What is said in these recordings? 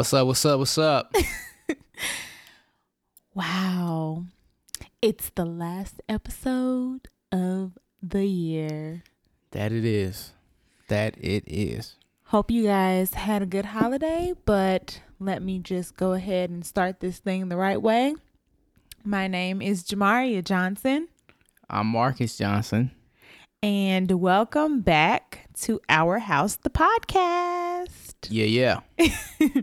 What's up? What's up? What's up? Wow. It's the last episode of the year. that it is. That it is. Hope you guys had a good holiday, but let me just go ahead and start this thing the right way. My name is Jamaria Johnson, I'm Marcus Johnson. And welcome back to Our House, the podcast. Yeah, yeah.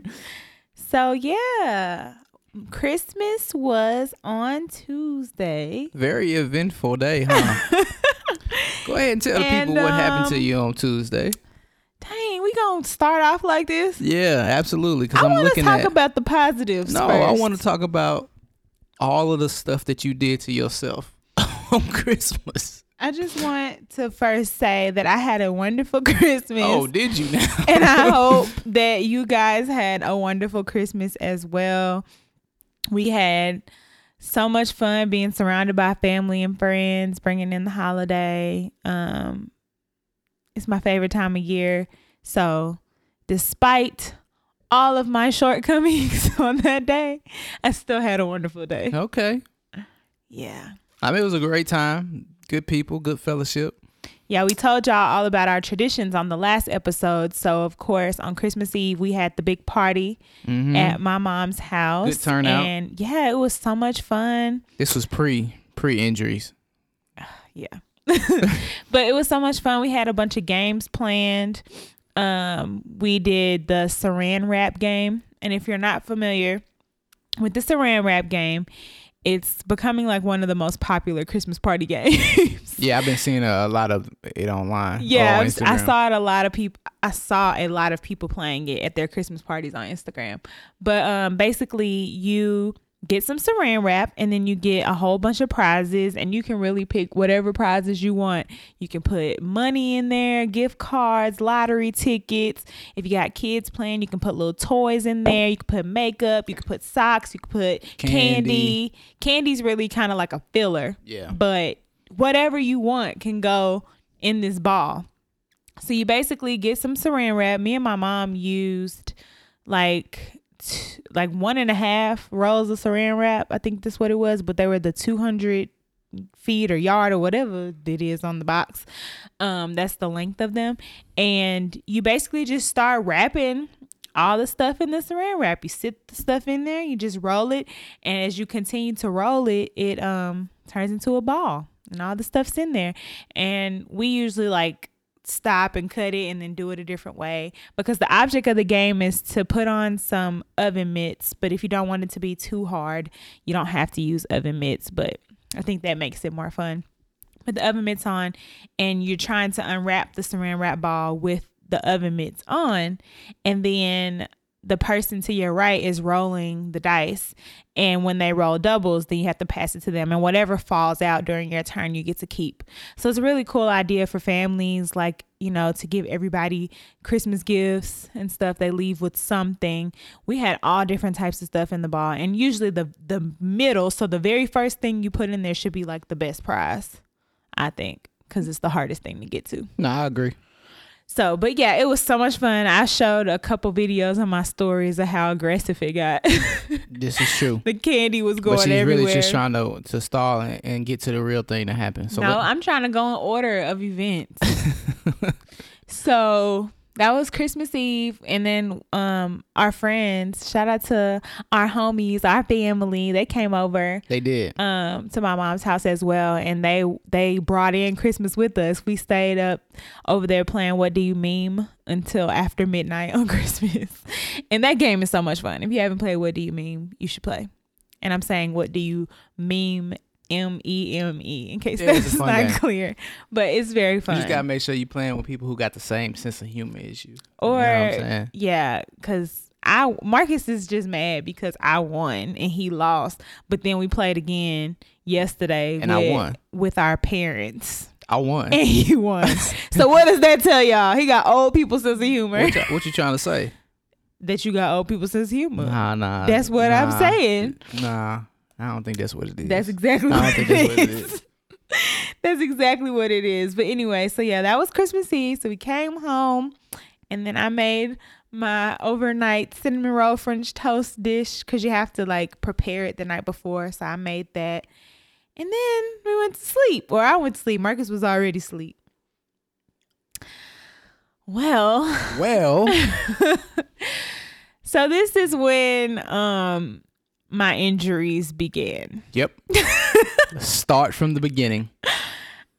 So, yeah, Christmas was on Tuesday. Very eventful day, huh? Go ahead and tell the And, people what happened to um, you on Tuesday. Dang, we gonna start off like this? Yeah, absolutely. Because I I'm want to looking talk at. about the positives. no, I want to talk about all of the stuff that you did to yourself on Christmas. I just want to first say that I had a wonderful Christmas. Oh, did you now? and I hope that you guys had a wonderful Christmas as well. We had so much fun being surrounded by family and friends, bringing in the holiday. Um, it's my favorite time of year. So, despite all of my shortcomings on that day, I still had a wonderful day. okay. Yeah. I mean, it was a great time. Good people, good fellowship. Yeah, we told y'all all about our traditions on the last episode. So, of course, on Christmas Eve, we had the big party hmm at my mom's house. Good turnout. And yeah, it was so much fun. This was pre pre injuries. Yeah. but it was so much fun. We had a bunch of games planned. Um, we did the saran wrap game. And if you're not familiar with the saran wrap game, it's becoming like one of the most popular Christmas party games. Yeah, I've been seeing a, a lot of it online. Yeah, on I was- I Instagram. saw it a lot of people. I saw a lot of people playing it at their Christmas parties on Instagram. But um, basically, you get some Saran wrap, and then you get a whole bunch of prizes, and you can really pick whatever prizes you want. You can put money in there, gift cards, lottery tickets. If you got kids playing, you can put little toys in there. You can put makeup. You can put socks. You can put Candy. candy. Candy's really kind of like a filler Yeah. but whatever you want can go in this ball. So you basically get some saran wrap. Me and my mom used like like one and a half rolls of saran wrap. I think that's what it was, but they were the 200 feet or yard or whatever it is on the box. Um, that's the length of them. And you basically just start wrapping all the stuff in the saran wrap. You sit the stuff in there, you just roll it, and as you continue to roll it, it um turns into a ball, and all the stuff's in there. And we usually like stop and cut it and then do it a different way because the object of the game is to put on some oven mitts. But if you don't want it to be too hard, you don't have to use oven mitts. But I think that makes it more fun. Put the oven mitts on, and you're trying to unwrap the saran wrap ball with the oven mitts on, and then the person to your right is rolling the dice. And when they roll doubles, then you have to pass it to them. And whatever falls out during your turn, you get to keep. So it's a really cool idea for families, like, you know, to give everybody Christmas gifts and stuff. They leave with something. We had all different types of stuff in the ball. And usually the the middle, so the very first thing you put in there should be like the best prize, I think. Because it's the hardest thing to get to. No, I agree. So, but yeah, it was so much fun. I showed a couple videos on my stories of how aggressive it got. This is true. the candy was going but she's everywhere. really just trying to to stall and, and get to the real thing that happened. So no, what- I'm trying to go in order of events. so that was Christmas Eve, and then um our friends, shout out to our homies, our family, they came over they did. um to my mom's house as well and they they brought in christmas with us. We stayed up over there playing what do you meme until after midnight on christmas. And that game is so much fun. If you haven't played what do you meme you should play. And i'm saying what do you meme m-e-m-e in case Yeah, that's not game. clear but it's very funny. You just gotta make sure you're playing with people who got the same sense of humor as you. or you know what I'm saying? yeah because I Marcus is just mad because I won and he lost, but then we played again yesterday And I won. with our parents I won. and he won. so what does that tell y'all? He got old people sense of humor. What, you, what you trying to say? that you got old people sense of humor. Nah, nah. That's what I'm saying. Nah, I don't think that's what it is. That's exactly I don't what think it that's what it is. is. That's exactly what it is. But anyway, so yeah, that was Christmas Eve. So we came home and then I made my overnight cinnamon roll French toast dish because you have to like prepare it the night before. So I made that. And then we went to sleep, or I went to sleep. Marcus was already asleep. Well, Well, so this is when um my injuries began. yep. Start from the beginning.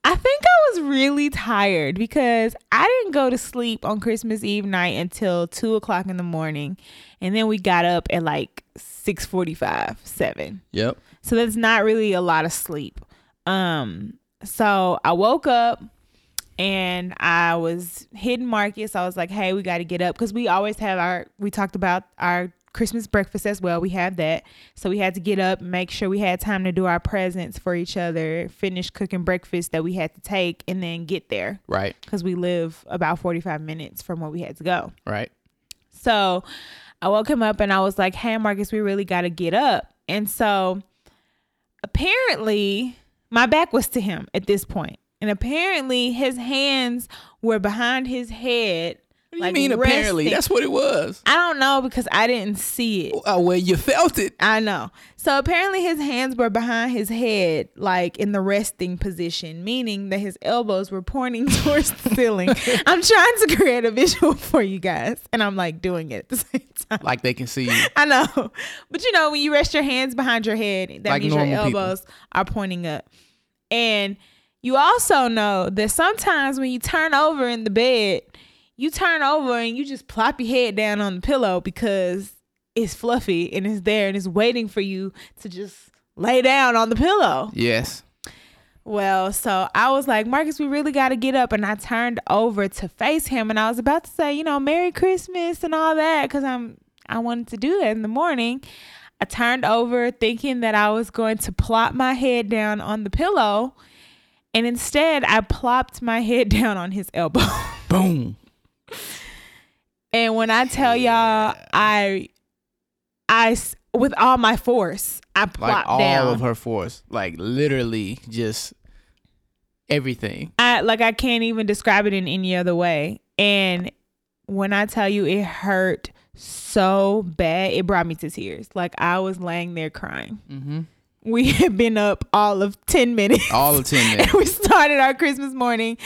I think I was really tired because I didn't go to sleep on Christmas Eve night until two o'clock in the morning, and then we got up at like six forty-five, seven. Yep. So that's not really a lot of sleep. Um, so I woke up and I was hitting Marcus. I was like, "Hey, we got to get up because we always have our. We talked about our Christmas breakfast as well. We have that, so we had to get up, make sure we had time to do our presents for each other, finish cooking breakfast that we had to take, and then get there Right. because we live about forty-five minutes from where we had to go. Right. So I woke him up and I was like, hey, Marcus, we really got to get up. And so apparently my back was to him at this point. And apparently his hands were behind his head. What like mean apparently? That's what it was. I don't know because I didn't see it. Oh, well, you felt it. I know. So apparently his hands were behind his head, like in the resting position, meaning that his elbows were pointing towards the ceiling. I'm trying to create a visual for you guys, and I'm like doing it at the same time. Like they can see you. I know. But you know, when you rest your hands behind your head, that Like means your normal people. elbows are pointing up. And you also know that sometimes when you turn over in the bed, you turn over and you just plop your head down on the pillow because it's fluffy and it's there and it's waiting for you to just lay down on the pillow. Yes. Well, so I was like, Marcus, we really got to get up. And I turned over to face him and I was about to say, you know, Merry Christmas and all that because I'm I wanted to do that in the morning. I turned over thinking that I was going to plop my head down on the pillow. And instead, I plopped my head down on his elbow. Boom. And when I tell y'all, I, I, s- with all my force, I Like all down. of her force. Like literally just everything. I like I can't even describe it in any other way. And when I tell you it hurt so bad, it brought me to tears. Like I was laying there crying. Mm-hmm. We had been up all of 10 minutes. All of 10 and minutes. we started our Christmas morning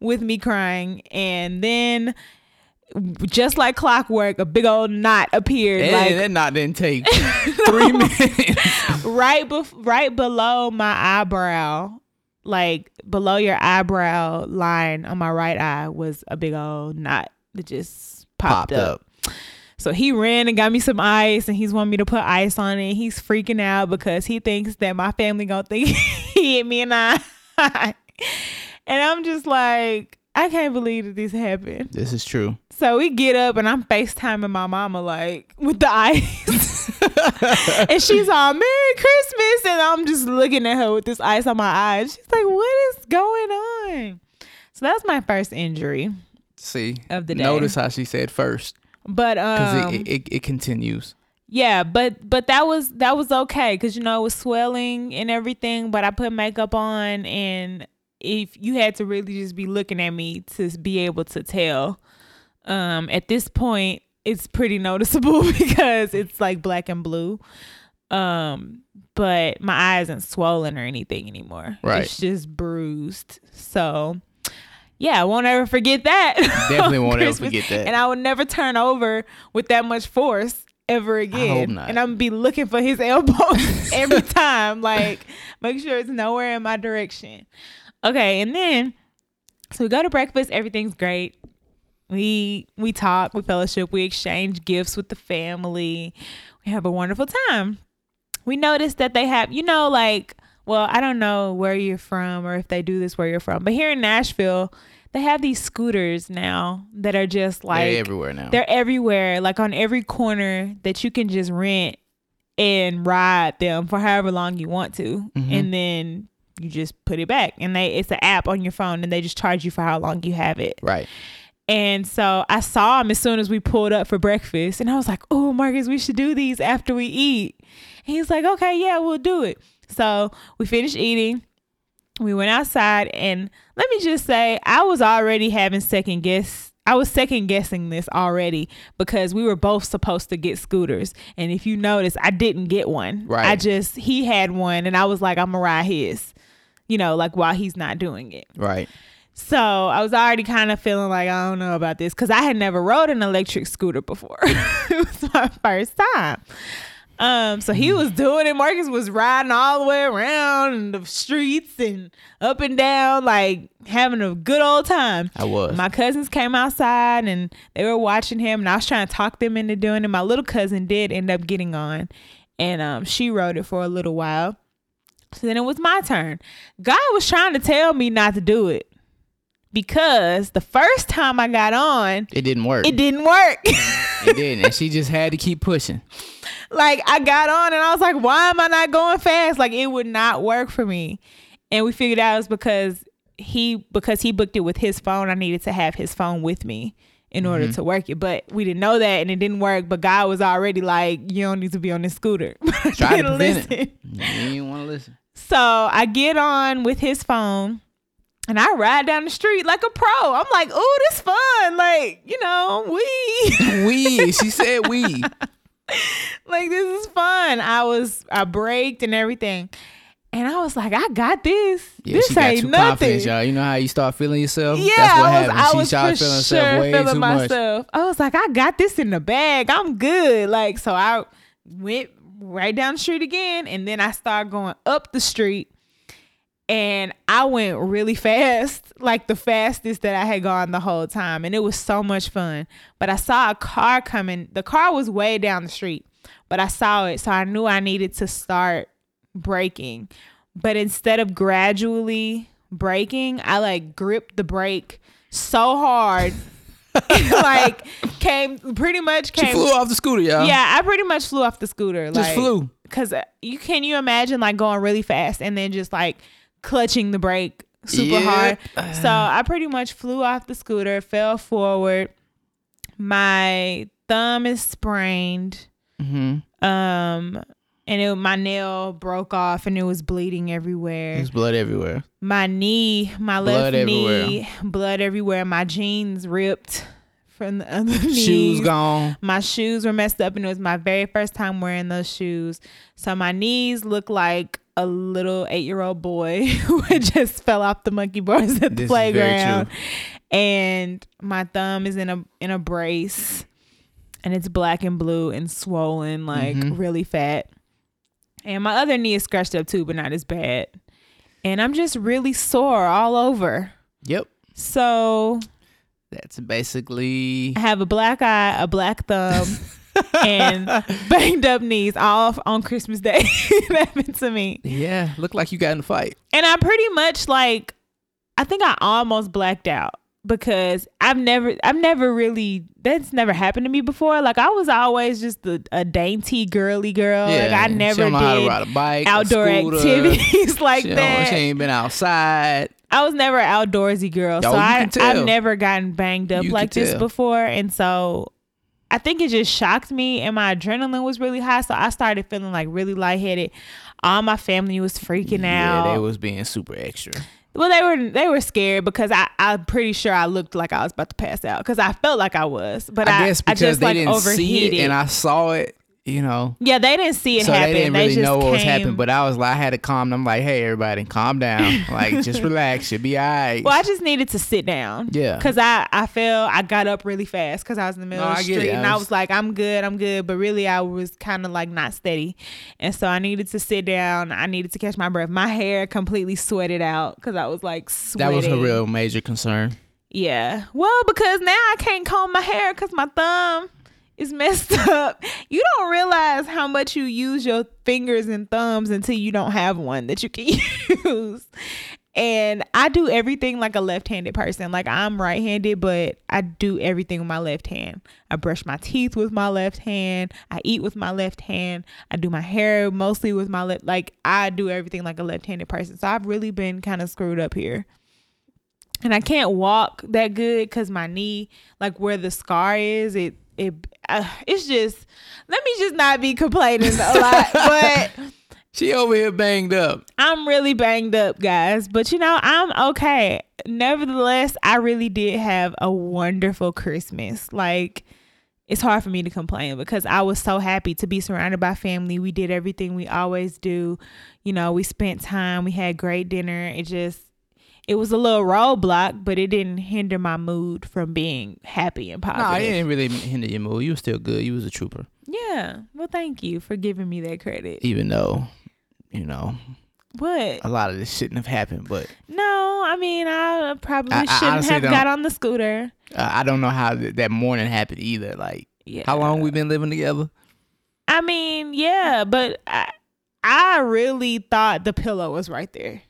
with me crying. And then just like clockwork, a big old knot appeared. And like that knot didn't take three minutes. right bef- right below my eyebrow like below your eyebrow line on my right eye was a big old knot that just popped, Popped up. up. So he ran and got me some ice and he's wanting me to put ice on it. He's freaking out because he thinks that my family gonna think he hit me and I. and I'm just like, I can't believe that this happened. This is true. So we get up and I'm FaceTiming my mama like with the ice. and she's all Merry Christmas. And I'm just looking at her with this ice on my eyes. She's like, What is going on? So that was my first injury. See, Of the day. notice how she said first But um it, it, it continues. yeah, but but that was that was okay because you know it was swelling and everything. But I put makeup on, and if you had to really just be looking at me to be able to tell, um, at this point it's pretty noticeable because it's like black and blue. Um, but my eye isn't swollen or anything anymore. Right. it's just bruised. So. Yeah, I won't ever forget that. Definitely won't ever forget that. And I will never turn over with that much force ever again. And I'm gonna be looking for his elbows every time. Like, make sure it's nowhere in my direction. Okay, and then so we go to breakfast, everything's great. We we talk, we fellowship, we exchange gifts with the family. We have a wonderful time. We notice that they have, you know, like, well, I don't know where you're from or if they do this where you're from, but here in Nashville, they have these scooters now that are just like They're everywhere now. they're everywhere, like on every corner that you can just rent and ride them for however long you want to, Mhm. and then you just put it back. And they it's an app on your phone, and they just charge you for how long you have it. right. And so I saw him as soon as we pulled up for breakfast, and I was like, "Oh, Marcus, we should do these after we eat." And he's like, "Okay, yeah, we'll do it." So we finished eating. We went outside, and let me just say, I was already having second guess I was second guessing this already because we were both supposed to get scooters. And if you notice, I didn't get one. Right. I just he had one and I was like, I'm gonna ride his. You know, like while he's not doing it. Right. So I was already kind of feeling like I don't know about this because I had never rode an electric scooter before. it was my first time. Um, so he was doing it. Marcus was riding all the way around the streets and up and down, like having a good old time. I was. My cousins came outside and they were watching him, and I was trying to talk them into doing it. My little cousin did end up getting on, and um, she rode it for a little while. So then it was my turn. God was trying to tell me not to do it because the first time I got on, it didn't work. it didn't work. It didn't. And she just had to keep pushing. like I got on and I was like, why am I not going fast? Like it would not work for me. And we figured out it was because he because he booked it with his phone. I needed to have his phone with me in order Mm-hmm. to work it. But we didn't know that and it didn't work. But God was already like, you don't need to be on this scooter. Try to Didn't it. listen. You didn't want to listen. So I get on with his phone and I ride down the street like a pro. I'm like, ooh, this fun. Like, you know, we We. She said we. like this is fun. I was I braked and everything. And I was like, I got this. Yeah, this she got ain't too nothing. y'all. You know how you start feeling yourself? Yeah, That's what I was, happened. I she was started feeling sure herself way feeling too much. myself. I was like, I got this in the bag. I'm good. Like, so I went right down the street again, and then I started going up the street, and I went really fast, like the fastest that I had gone the whole time, and it was so much fun. But I saw a car coming. The car was way down the street, but I saw it, so I knew I needed to start braking. But instead of gradually braking, I like gripped the brake so hard. like came pretty much She came flew off the scooter, y'all. yeah i pretty much flew off the scooter Just like flew. because uh, you can you imagine like going really fast and then just like clutching the brake super Yeah. hard so i pretty much flew off the scooter fell forward my thumb is sprained Mm-hmm. um and it, my nail broke off and it was bleeding everywhere There's blood everywhere. my knee, my Blood left knee, blood everywhere. My jeans ripped from the other Shoes gone. My shoes were messed up, and it was my very first time wearing those shoes. So my knees look like a little eight-year-old boy who just fell off the monkey bars at the This playground. And my thumb is in a in a brace, and it's black and blue and swollen, like Mhm. really fat. And my other knee is scratched up too, but not as bad. And I'm just really sore all over. Yep. So That's basically I have a black eye, a black thumb, and banged up knees all on Christmas Day. it happened to me. Yeah, looked like you got in a fight. And I pretty much like I think I almost blacked out because I've never I've never really that's never happened to me before. Like I was always just a, a dainty girly girl. yeah, like I never don't know how to did ride a bike, outdoor activities like she that. She ain't been outside. I was never an outdoorsy girl, Yo, so I, I've never gotten banged up You like this before, and so I think it just shocked me, and my adrenaline was really high, so I started feeling like really lightheaded. All my family was freaking out. Yeah, they was being super extra. well, they were they were scared because I I'm pretty sure I looked like I was about to pass out because I felt like I was, but I, I guess I because just they like didn't see it overheated. and I saw it, you know. yeah, they didn't see it so happen. they didn't really just know what was happening. But I was like, I had to calm them. I'm like, hey, everybody, calm down. like, just relax. You'll be all right. Well, I just needed to sit down. Yeah. Cause I I fell I got up really fast because I was in the middle No, of the street I and I was- was like I'm good I'm good but really I was kind of like not steady, and so I needed to sit down. I needed to catch my breath. My hair completely sweated out because I was like sweating. that was a real major concern. yeah. Well, because now I can't comb my hair because my thumb is messed up. You don't realize how much you use your fingers and thumbs until you don't have one that you can use. And I do everything like a left-handed person. Like I'm right-handed, but I do everything with my left hand. I brush my teeth with my left hand. I eat with my left hand. I do my hair mostly with my left. Like I do everything like a left-handed person. So I've really been kind of screwed up here and I can't walk that good because my knee, like where the scar is, it it uh, it's just. Let me just not be complaining a lot, but She over here banged up. I'm really banged up, guys. But you know, I'm okay. nevertheless, I really did have a wonderful Christmas. Like, it's hard for me to complain because I was so happy to be surrounded by family. We did everything we always do. You know, we spent time, we had great dinner. It just, it was a little roadblock, but it didn't hinder my mood from being happy and positive. No, it didn't really hinder your mood. You were still good. You was a trooper, Yeah. Well, thank you for giving me that credit. even though, you know, What? a lot of this shouldn't have happened. But No, I mean, I probably I- I shouldn't honestly have got on the scooter. uh, I don't know how th- that morning happened either. Like, Yeah. how long we been living together? I mean, yeah, but I, I really thought the pillow was right there.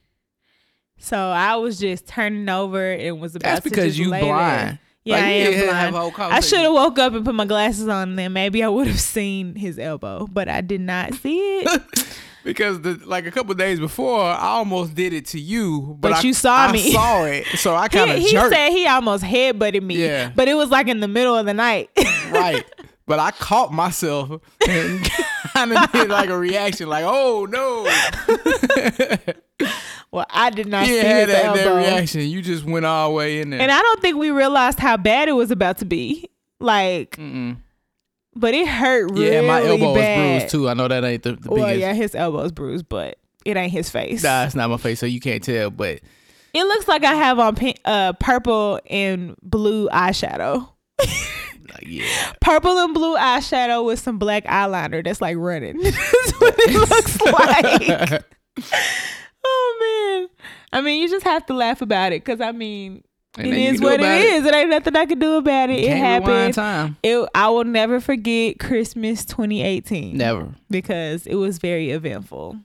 So I was just turning over and was about That's to because you blind. Yeah, Like, I am blind. I should have woke up and put my glasses on, and then maybe I would have seen his elbow, but I did not see it. because the, like a couple days before, I almost did it to you, but, But I, you saw I me. saw it, so I kind of he, he said he almost headbutted me, Yeah. but it was like in the middle of the night. right. But I caught myself and kind of did like a reaction, like, "Oh no!" Well, I did not You see had his that, that reaction. You just went all the way in there. And I don't think we realized how bad it was about to be. Like, Mm-mm. but it hurt really yeah, my elbow bad. was bruised too. I know that ain't the, the Well, biggest. yeah, his elbow's bruised, but it ain't his face. Nah, it's not my face, so you can't tell. But It looks like I have on pink, uh, purple and blue eyeshadow. like, yeah, Purple and blue eyeshadow with some black eyeliner that's like running. that's what it looks like. oh man. I mean, you just have to laugh about it because I mean, it you is what it about is. It ain't nothing I can do about it. It Can't happened. time. It, I will never forget Christmas 2018. Never. because it was very eventful.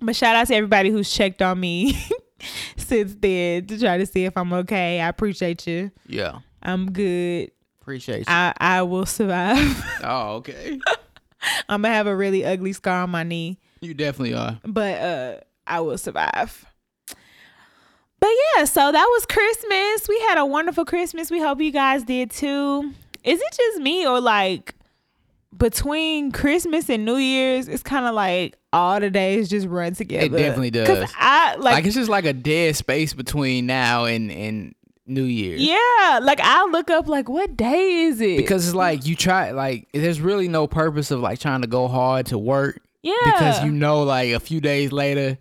But shout out to everybody who's checked on me since then to try to see if I'm okay. I appreciate you. Yeah, I'm good. appreciate you. I, I will survive. oh, okay. I'm gonna have a really ugly scar on my knee, You definitely are. but uh I will survive. But yeah, so that was Christmas. We had a wonderful Christmas. We hope you guys did too. Is it just me or like between Christmas and New Year's, it's kind of like all the days just run together. It definitely does. Cause I Like, like, it's just like a dead space between now and and New Year's. yeah, like I look up like what day is it? Because it's like you try like there's really no purpose of like trying to go hard to work yeah, because you know like a few days later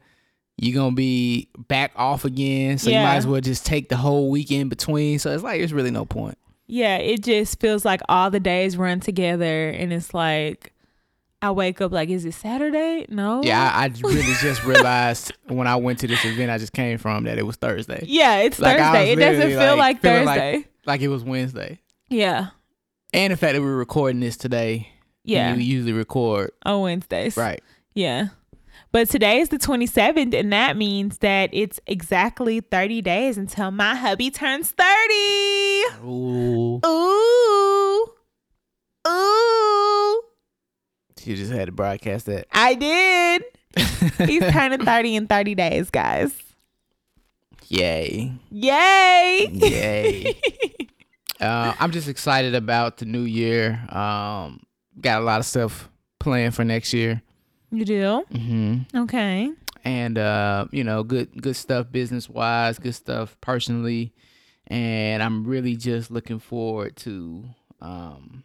you're gonna be back off again. So you might as well just take the whole weekend between. So it's like there's really no point. yeah, it just feels like all the days run together, and it's like I wake up like, is it Saturday? No. Yeah, I, I really just realized when I went to this event I just came from that it was Thursday. Yeah, it's Like, Thursday. It doesn't feel like, like, feeling like- Thursday. Like it was Wednesday. yeah. And the fact that we're recording this today. Yeah. We usually record. On Wednesdays. Right. Yeah. But today is the 27th, and that means that it's exactly 30 days until my hubby turns 30. Ooh. Ooh. Ooh. You just had to broadcast that. I did. He's turning 30 in 30 days, guys. Yay. Yay. Yay. uh, I'm just excited about the new year. Um, got a lot of stuff planned for next year. You do? hmm Okay. And uh, you know, good good stuff business wise, good stuff personally. And I'm really just looking forward to um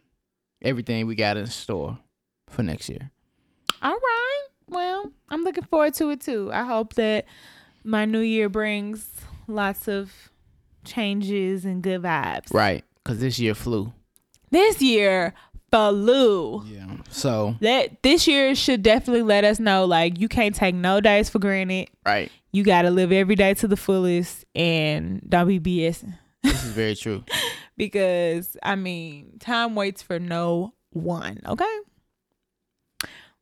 everything we got in store for next year. All right. Well, I'm looking forward to it too. I hope that my new year brings lots of changes and good vibes. Right. Cause this year flew. This year flew. Yeah. So That this year should definitely let us know like you can't take no days for granted. right. You got to live every day to the fullest and don't be BSing This is very true. because I mean, time waits for no one, okay?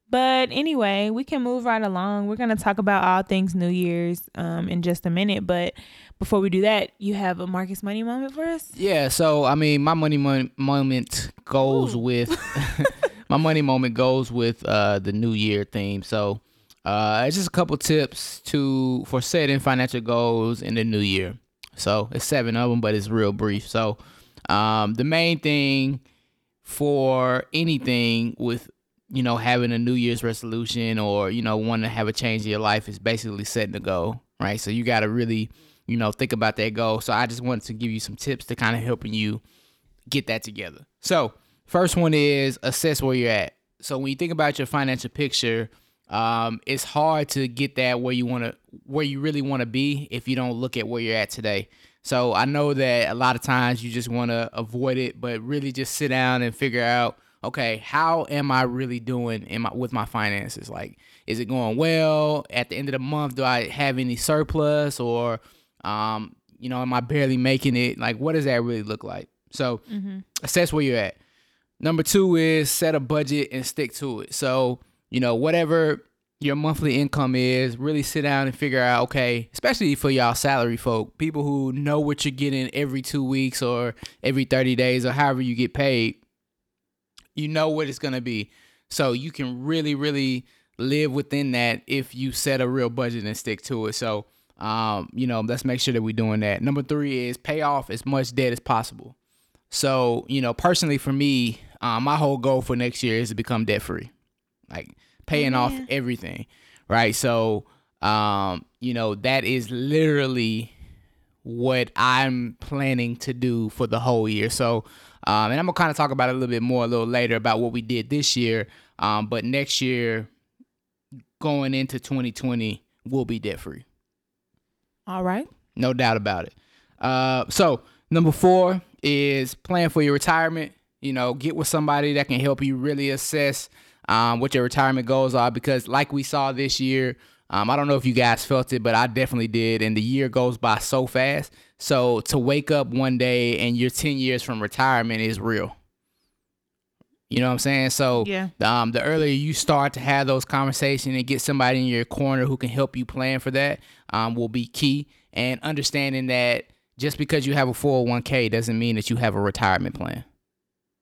But anyway, we can move right along. We're going to talk about all things New Year's um in just a minute, but before we do that, you have a Marcus Money moment for us? Yeah, so I mean, my money mon- moment goes Ooh. with my money moment goes with uh, the New Year theme. So uh, it's just a couple tips to for setting financial goals in the new year. So it's seven of them, but it's real brief. So um, the main thing for anything with you know having a New Year's resolution or you know wanting to have a change in your life is basically setting a goal, right? So you got to really you know, think about that goal. So I just wanted to give you some tips to kind of helping you get that together. So first one is assess where you're at. So when you think about your financial picture, um, it's hard to get that where you want to, where you really want to be if you don't look at where you're at today. So I know that a lot of times you just want to avoid it, but really just sit down and figure out, okay, how am I really doing in my with my finances? Like, is it going well? At the end of the month, do I have any surplus or um, you know, am I barely making it? Like, what does that really look like? So mm-hmm. assess where you're at. Number two is set a budget and stick to it. So, you know, whatever your monthly income is, really sit down and figure out, okay, especially for y'all salary folk, people who know what you're getting every two weeks or every 30 days or however you get paid, you know what it's going to be. So you can really, really live within that if you set a real budget and stick to it. So, um, you know, let's make sure that we're doing that. Number three is pay off as much debt as possible. So, you know, personally for me, um, my whole goal for next year is to become debt free, like paying off everything, right? So, um, you know, that is literally what I'm planning to do for the whole year. So, um, and I'm gonna kind of talk about it a little bit more a little later about what we did this year. Um, but next year, going into 2020, we'll be debt free. All right. No doubt about it. Uh, so number four is plan for your retirement. You know, get with somebody that can help you really assess um, what your retirement goals are because, like we saw this year, um, I don't know if you guys felt it, but I definitely did. And the year goes by so fast. So to wake up one day and you're 10 years from retirement is real. You know what I'm saying? So yeah. um, the earlier you start to have those conversations and get somebody in your corner who can help you plan for that um, will be key. And understanding that just because you have a 401k doesn't mean that you have a retirement plan.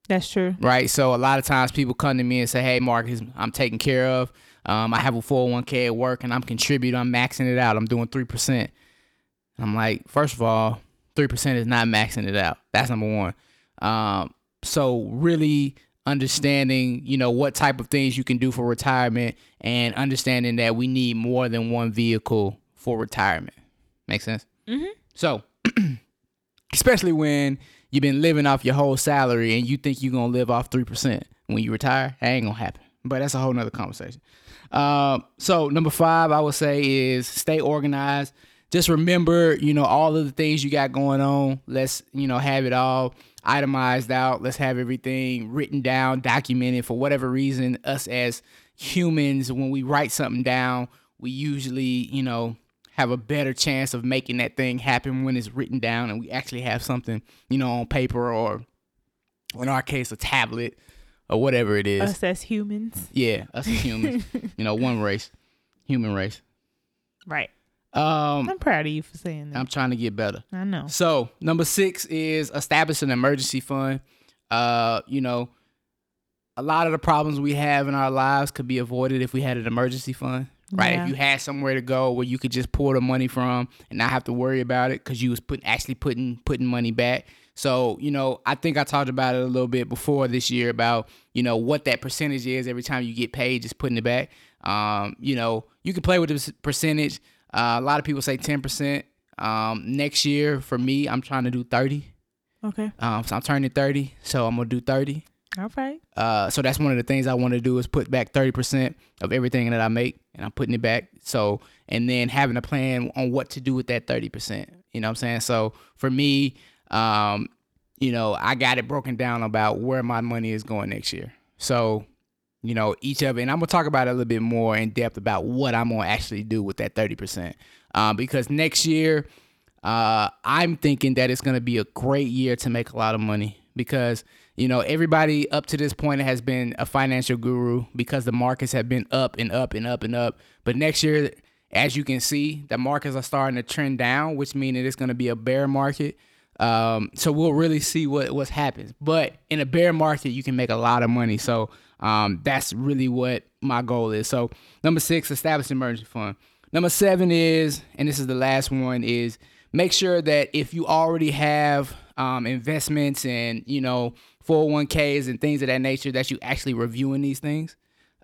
That's true. Right. So a lot of times people come to me and say, "Hey, Marcus, I'm taken care of. Um, I have a 401k at work and I'm contributing. I'm maxing it out. I'm doing three percent." I'm like, first of all, three percent is not maxing it out. That's number one. Um, so really understanding, you know, what type of things you can do for retirement and understanding that we need more than one vehicle for retirement. Make sense? Mm-hmm. So, especially when you've been living off your whole salary and you think you're gonna live off three percent when you retire, that ain't gonna happen. But that's a whole nother conversation. Um, so number five, I would say is stay organized. Just remember, you know, all of the things you got going on. Let's, you know, have it all itemized out. Let's have everything written down, documented for whatever reason. Us as humans, when we write something down, we usually, you know, have a better chance of making that thing happen when it's written down and we actually have something, you know, on paper or in our case a tablet or whatever it is. Us as humans. Yeah, us as humans. you know, one race. Human race. Right. Um I'm proud of you for saying that. I'm trying to get better. I know. So number six is establish an emergency fund. Uh, you know, a lot of the problems we have in our lives could be avoided if we had an emergency fund right? Yeah. If you had somewhere to go where you could just pull the money from and not have to worry about it because you was putting actually putting putting money back. So you know, I think I talked about it a little bit before this year about you know what that percentage is every time you get paid, just putting it back. Um, you know, you can play with the percentage. Uh, a lot of people say ten percent. Um, next year for me, I'm trying to do thirty. Okay. Um, so I'm turning thirty, so I'm gonna do thirty. All right. Uh, so that's one of the things I want to do is put back 30% of everything that I make and I'm putting it back. So, and then having a plan on what to do with that 30%. You know what I'm saying? So for me, um, you know, I got it broken down about where my money is going next year. So, you know, each of it, and I'm gonna talk about it a little bit more in depth about what I'm gonna actually do with that 30%. Um, because next year, uh, I'm thinking that it's gonna be a great year to make a lot of money because you know, everybody up to this point has been a financial guru because the markets have been up and up and up and up. But next year, as you can see, the markets are starting to trend down, which means it's to be a bear market. Um, so we'll really see what what happens. But in a bear market, you can make a lot of money. So um, that's really what my goal is. So number six, establish emergency fund. Number seven is, and this is the last one, is make sure that if you already have um, investments and you know 401ks and things of that nature that you actually reviewing these things.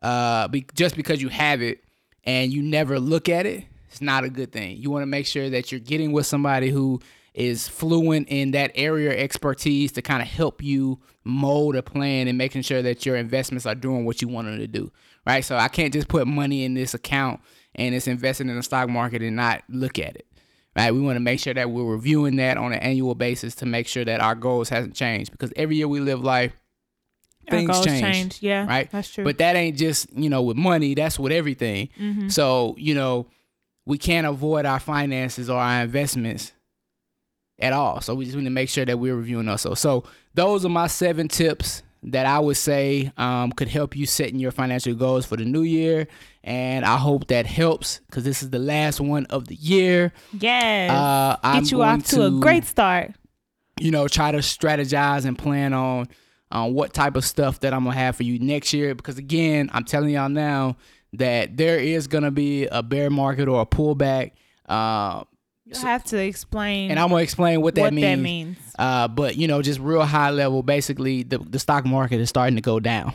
Uh, be, just because you have it and you never look at it, It's not a good thing. You want to make sure that you're getting with somebody who is fluent in that area expertise to kind of help you mold a plan and making sure that your investments are doing what you want them to do. Right. So I can't just put money in this account and it's invested in the stock market and not look at it. Right. We want to make sure that we're reviewing that on an annual basis to make sure that our goals hasn't changed because every year we live life, things change. change. Yeah. Right. That's true. But that ain't just, you know, with money, that's with everything. Mhm. So, you know, we can't avoid our finances or our investments at all. So we just need to make sure that we're reviewing also. So those are my seven tips that I would say um, could help you setting your financial goals for the new year. And I hope that helps because this is the last one of the year. yes. Uh, I'm Get you going off to, a great start. you know, try to strategize and plan on on what type of stuff that I'm gonna have for you next year. Because again, I'm telling y'all now that there is gonna be a bear market or a pullback. Uh, You have to explain and I'm gonna explain what that what means. that means. Uh, but you know, just real high level. Basically, the the stock market is starting to go down.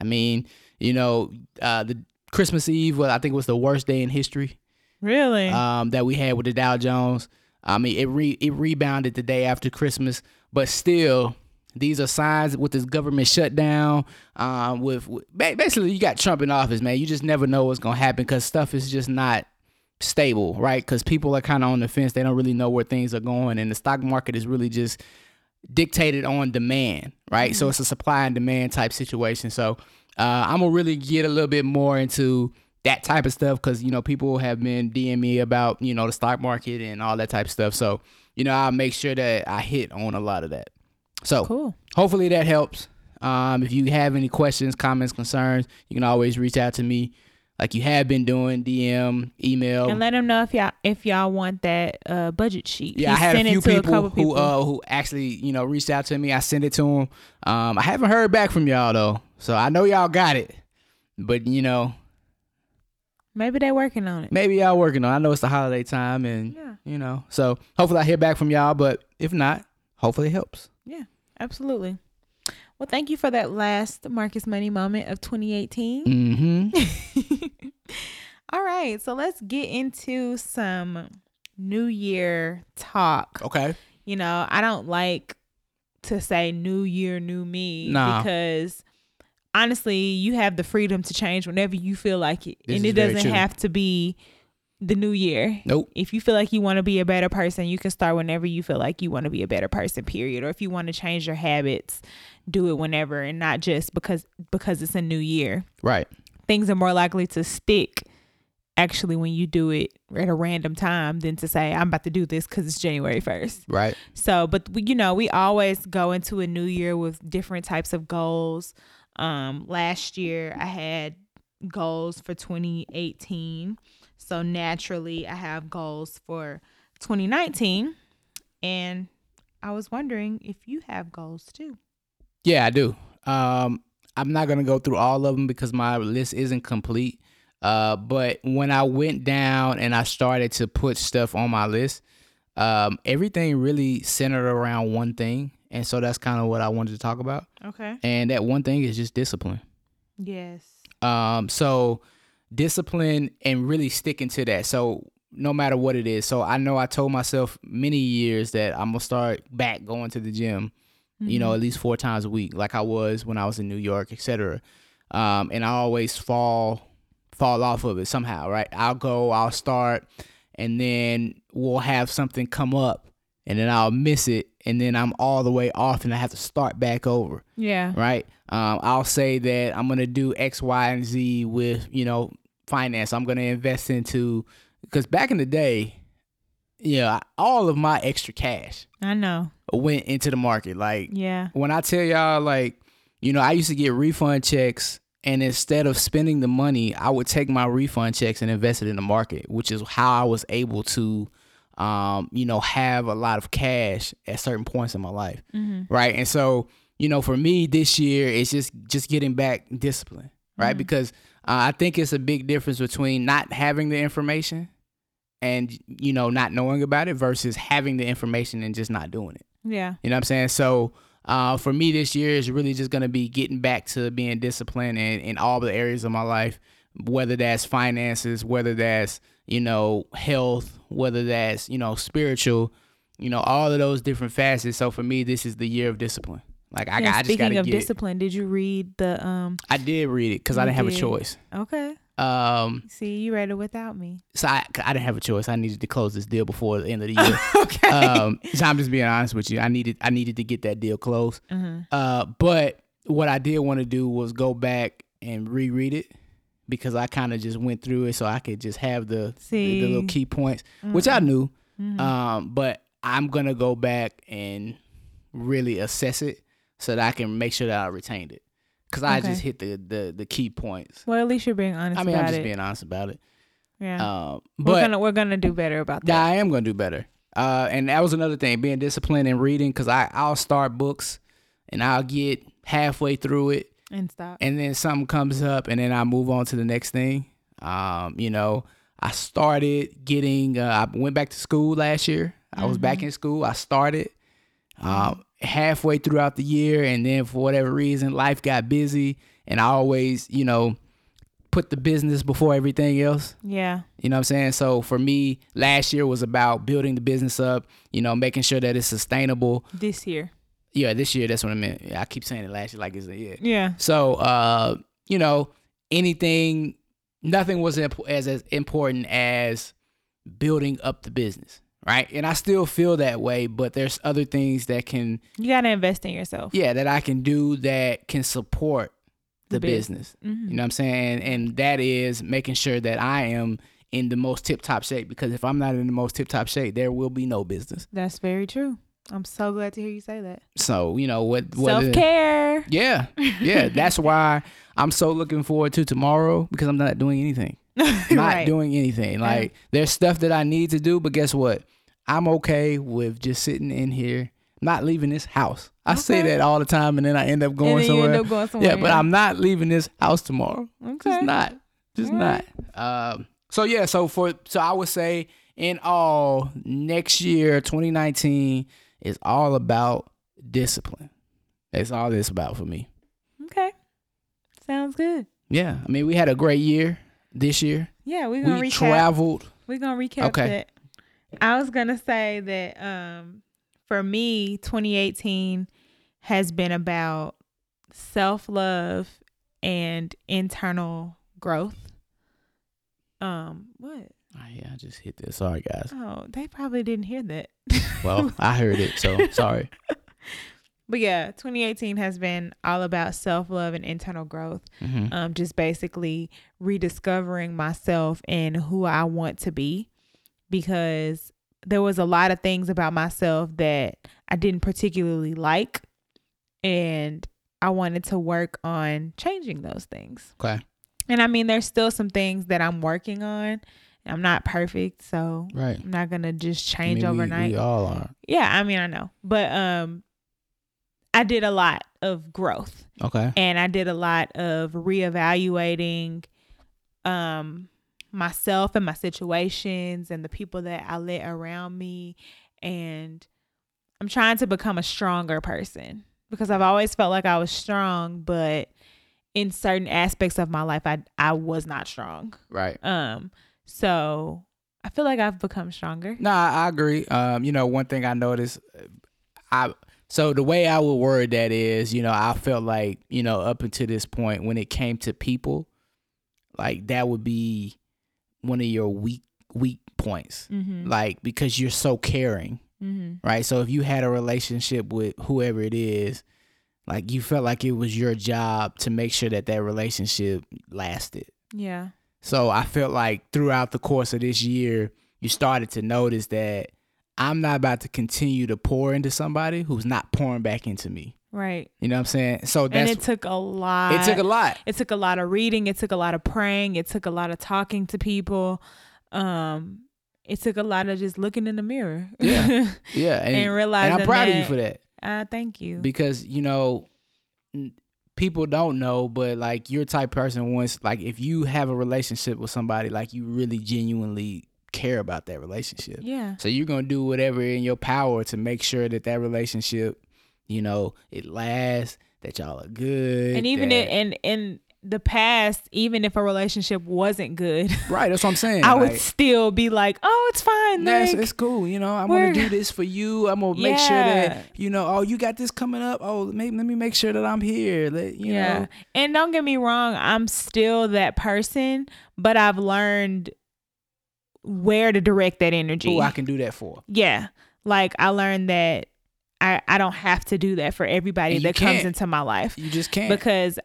I mean, you know, uh, the Christmas Eve, well, I think was the worst day in history Really? um, that we had with the Dow Jones. I mean, it re- it rebounded the day after Christmas, but still, these are signs with this government shutdown. Um, with, with basically, you got Trump in office, man. You just never know what's gonna happen because stuff is just not stable, right? Because people are kind of on the fence; they don't really know where things are going, and the stock market is really just dictated on demand, right? So it's a supply and demand type situation. So uh, I'm gonna really get a little bit more into that type of stuff because you know people have been DM me about you know the stock market and all that type of stuff. So you know I'll make sure that I hit on a lot of that. So cool. hopefully that helps. Um, if you have any questions, comments, concerns, you can always reach out to me, like you have been doing, DM, email. And let them know if y'all if y'all want that uh, budget sheet. Yeah, I had a sent it few to people, couple who uh who actually you know reached out to me. I sent it to them. Um, I haven't heard back from y'all though, so I know y'all got it. But you know, Maybe they're working on it. maybe y'all working on. it. I know it's the holiday time, and Yeah. you know, so hopefully I hear back from y'all. But if not, hopefully it helps. Yeah, absolutely. Well, thank you for that last Marcus Money moment of 2018. Mm-hmm. All right, so let's get into some New Year talk. Okay. You know, I don't like to say New Year, New Me Nah. because honestly, you have the freedom to change whenever you feel like it, This and it doesn't have to be the new year. Nope. If you feel like you want to be a better person, you can start whenever you feel like you want to be a better person, period. Or if you want to change your habits, do it whenever and not just because because it's a new year. Right. Things are more likely to stick actually when you do it at a random time than to say I'm about to do this cuz it's January 1st. Right. So, but we, you know, we always go into a new year with different types of goals. Um, last year I had goals for 2018. So naturally I have goals for 2019 and I was wondering if you have goals too. Yeah, I do. Um, I'm not gonna go through all of them because my list isn't complete. Uh, but when I went down and I started to put stuff on my list, um, everything really centered around one thing, and so that's kind of what I wanted to talk about. Okay. And that one thing is just discipline. Yes. Um, so discipline and really sticking to that. So no matter what it is. So I know I told myself many years that I'm gonna start back going to the gym, you know, at least four times a week, like I was when I was in New York, etc. Um, and I always fall fall off of it somehow, right? I'll go, I'll start, and then we'll have something come up, and then I'll miss it, and then I'm all the way off, and I have to start back over Yeah. right? Um, I'll say that I'm gonna do X, Y, and Z with you know finance. I'm gonna invest into because back in the day, yeah, all of my extra cash I know. went into the market. Like Yeah. when I tell y'all, like you know, I used to get refund checks. And instead of spending the money, I would take my refund checks and invest it in the market, which is how I was able to, um, you know, have a lot of cash at certain points in my life Mm-hmm. right and so you know for me this year it's just just getting back discipline right Mhm. because uh, i think it's a big difference between not having the information and you know not knowing about it versus having the information and just not doing it Yeah. you know what i'm saying so uh, for me this year is really just going to be getting back to being disciplined in, in all the areas of my life whether that's finances whether that's you know, health, whether that's, you know, spiritual, you know, all of those different facets. So for me, this is the year of discipline. Like I, I just speaking gotta of discipline, did you read the um? I did read it because I didn't have a choice. Okay, Um, see, you read it without me. so I, I didn't have a choice. I needed to close this deal before the end of the year. okay. um, so I'm just being honest with you. I needed I needed to get that deal closed. Mhm. Uh, but what I did want to do was go back and reread it because I kind of just went through it so I could just have the the, the little key points, which I knew. Mhm. Um, but I'm gonna go back and really assess it so that I can make sure that I retained it because I just hit the, the the key points. well, at least you're being honest I mean, I'm just it. being honest about it. yeah, Um, we're gonna we're gonna do better about that. yeah. I am gonna do better. Uh, and that was another thing, being disciplined and reading, because I I'll start books, and I'll get halfway through it, And stop. and then something comes up, and then I move on to the next thing. Um, you know, I started getting. Uh, I went back to school last year. I was back in school. I started um, halfway throughout the year, and then for whatever reason, life got busy, and I always, you know, put the business before everything else. Yeah. You know what I'm saying? So for me, last year was about building the business up, you know, making sure that it's sustainable. This year. Yeah, this year, that's what I meant. Yeah, I keep saying it last year like it's a year. Yeah. So, uh, you know, anything, nothing was as, as important as building up the business, right? And I still feel that way, but there's other things that can, You gotta invest in yourself. yeah, that I can do that can support the, business. Mhm. You know what I'm saying? And that is making sure that I am in the most tip top shape because if I'm not in the most tip top shape, there will be no business. That's very true. I'm so glad to hear you say that. So, you know, what what Self care. Yeah. Yeah. That's why I'm so looking forward to tomorrow because I'm not doing anything. Not right. doing anything. Like there's stuff that I need to do, but guess what? I'm okay with just sitting in here, not leaving this house. I say that all the time and then I end up going and then you somewhere. end up going somewhere. yeah, but I'm not leaving this house tomorrow. okay. Just not. Just not. Um, so yeah, so for so I would say in all, next year, 2019 is all about discipline. That's all it's about for me. Okay. Sounds good. Yeah. I mean, we had a great year this year. Yeah, we're gonna We recap. traveled. We're gonna recap Okay. that. I was gonna say that um for me, 2018 has been about self love and internal growth. Um, what? Oh, yeah, I just hit this. Sorry, guys. Oh, they probably didn't hear that. Well, I heard it, so sorry. But yeah, 2018 has been all about self love and internal growth. hmm Um, just basically rediscovering myself and who I want to be because there was a lot of things about myself that I didn't particularly like. And I wanted to work on changing those things. Okay. And I mean, there's still some things that I'm working on. I'm not perfect, so Right. I'm not gonna just I change mean, we- overnight. We, all are. yeah, I mean, I know, but um, I did a lot of growth Okay. and I did a lot of reevaluating um myself and my situations and the people that I let around me and I'm trying to become a stronger person because I've always felt like I was strong but in certain aspects of my life I I was not strong. Right. Um so I feel like I've become stronger. No, I I agree. Um, you know, one thing I noticed, I so the way I would word that is, you know, I felt like, you know, up until this point, when it came to people, like that would be one of your weak weak points, Mhm. like because you're so caring, Mhm. right? So if you had a relationship with whoever it is, like you felt like it was your job to make sure that that relationship lasted. Yeah. So I felt like throughout the course of this year, you started to notice that I'm not about to continue to pour into somebody who's not pouring back into me. Right. You know what I'm saying? So And it took a lot. it took a lot. it took a lot of reading it took a lot of praying it took a lot of talking to people um it took a lot of just looking in the mirror Yeah. Yeah, and, and, realizing and I'm proud of you for that uh thank you because you know people don't know, but like you're the type of person once like if you have a relationship with somebody, like you really genuinely care about that relationship. yeah So you're gonna do whatever in your power to make sure that that relationship, you know, it lasts, that y'all are good, and even that- and and the past, even if a relationship wasn't good, Right, that's what I'm saying. I would still be like, "Oh, it's fine." Yes, like, it's cool. You know, I'm gonna do this for you. I'm gonna make sure that you know. Oh, you got this coming up. Oh, maybe let me make sure that I'm here. Let you yeah. know. And don't get me wrong, I'm still that person, but I've learned where to direct that energy. Who I can do that for. yeah. Like I learned that I I don't have to do that for everybody that comes into my life You just can't. because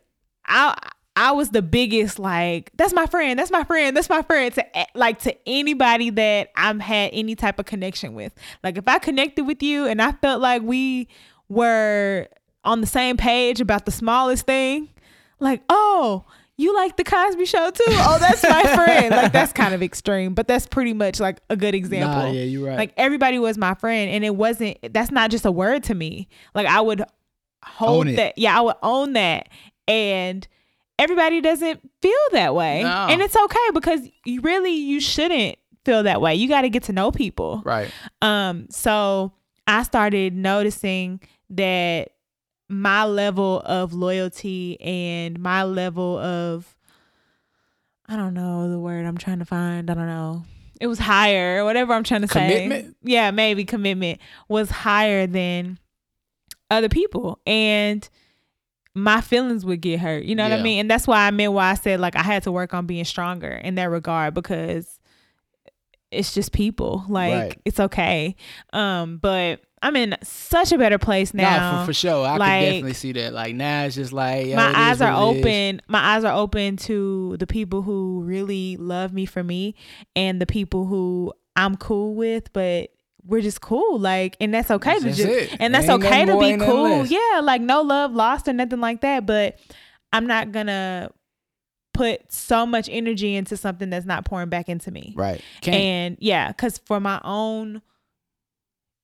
I I was the biggest like that's my friend, that's my friend, that's my friend to like to anybody that I've had any type of connection with. Like if I connected with you and I felt like we were on the same page about the smallest thing, like oh. You like the Cosby Show too? Oh, that's my friend. Like that's kind of extreme, but that's pretty much like a good example. Nah, yeah, you're right. Like everybody was my friend, and it wasn't. That's not just a word to me. Like I would hold that. Yeah, I would own that, and everybody doesn't feel that way, No. and it's okay because you really you shouldn't feel that way. You got to get to know people. right. Um, so I started noticing that my level of loyalty and my level of I don't know the word I'm trying to find. I don't know. It was higher, whatever I'm trying to say. Commitment? Yeah, maybe commitment was higher than other people. And my feelings would get hurt. You know what I mean? And that's why I meant why I said like I had to work on being stronger in that regard because it's just people. Like Right. it's okay. Um, but I'm in such a better place now. Nah, for, for sure. I like, can definitely see that. Like now it's just like my eyes are what it is. open. My eyes are open to the people who really love me for me and the people who I'm cool with, but we're just cool. Like, and that's okay to That's just, it. and that's Ain't okay to be cool. Yeah. Like no love lost or nothing like that. But I'm not gonna put so much energy into something that's not pouring back into me. Right. Can't. And yeah, cause for my own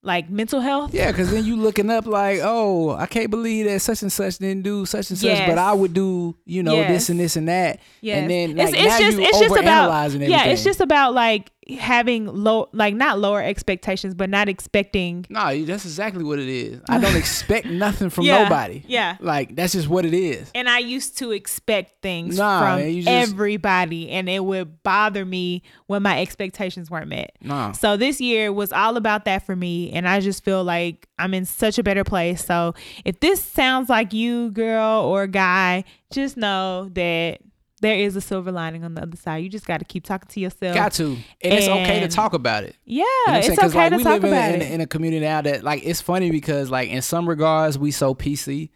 like mental health. yeah, because then you looking up like, oh, I can't believe that such and such didn't do such and such, but I would do, you know, Yes. this and this and that. Yes. And then like, it's now just you it's just about yeah, it's just about like having low like not lower expectations, but not expecting No, that's exactly what it is. I don't expect nothing from Yeah, nobody. Yeah. Like that's just what it is. And I used to expect things Nah, from man, just- everybody, and it would bother me when my expectations weren't met. No. So this year was all about that for me, and I just feel like I'm in such a better place. So if this sounds like you, girl or guy, just know that there is a silver lining on the other side. You just got to keep talking to yourself. Got to. And, it's okay to talk about it. Yeah, You know it's okay like, to we talk live in, about in, it. in a community now that like it's funny because like in some regards we so PC,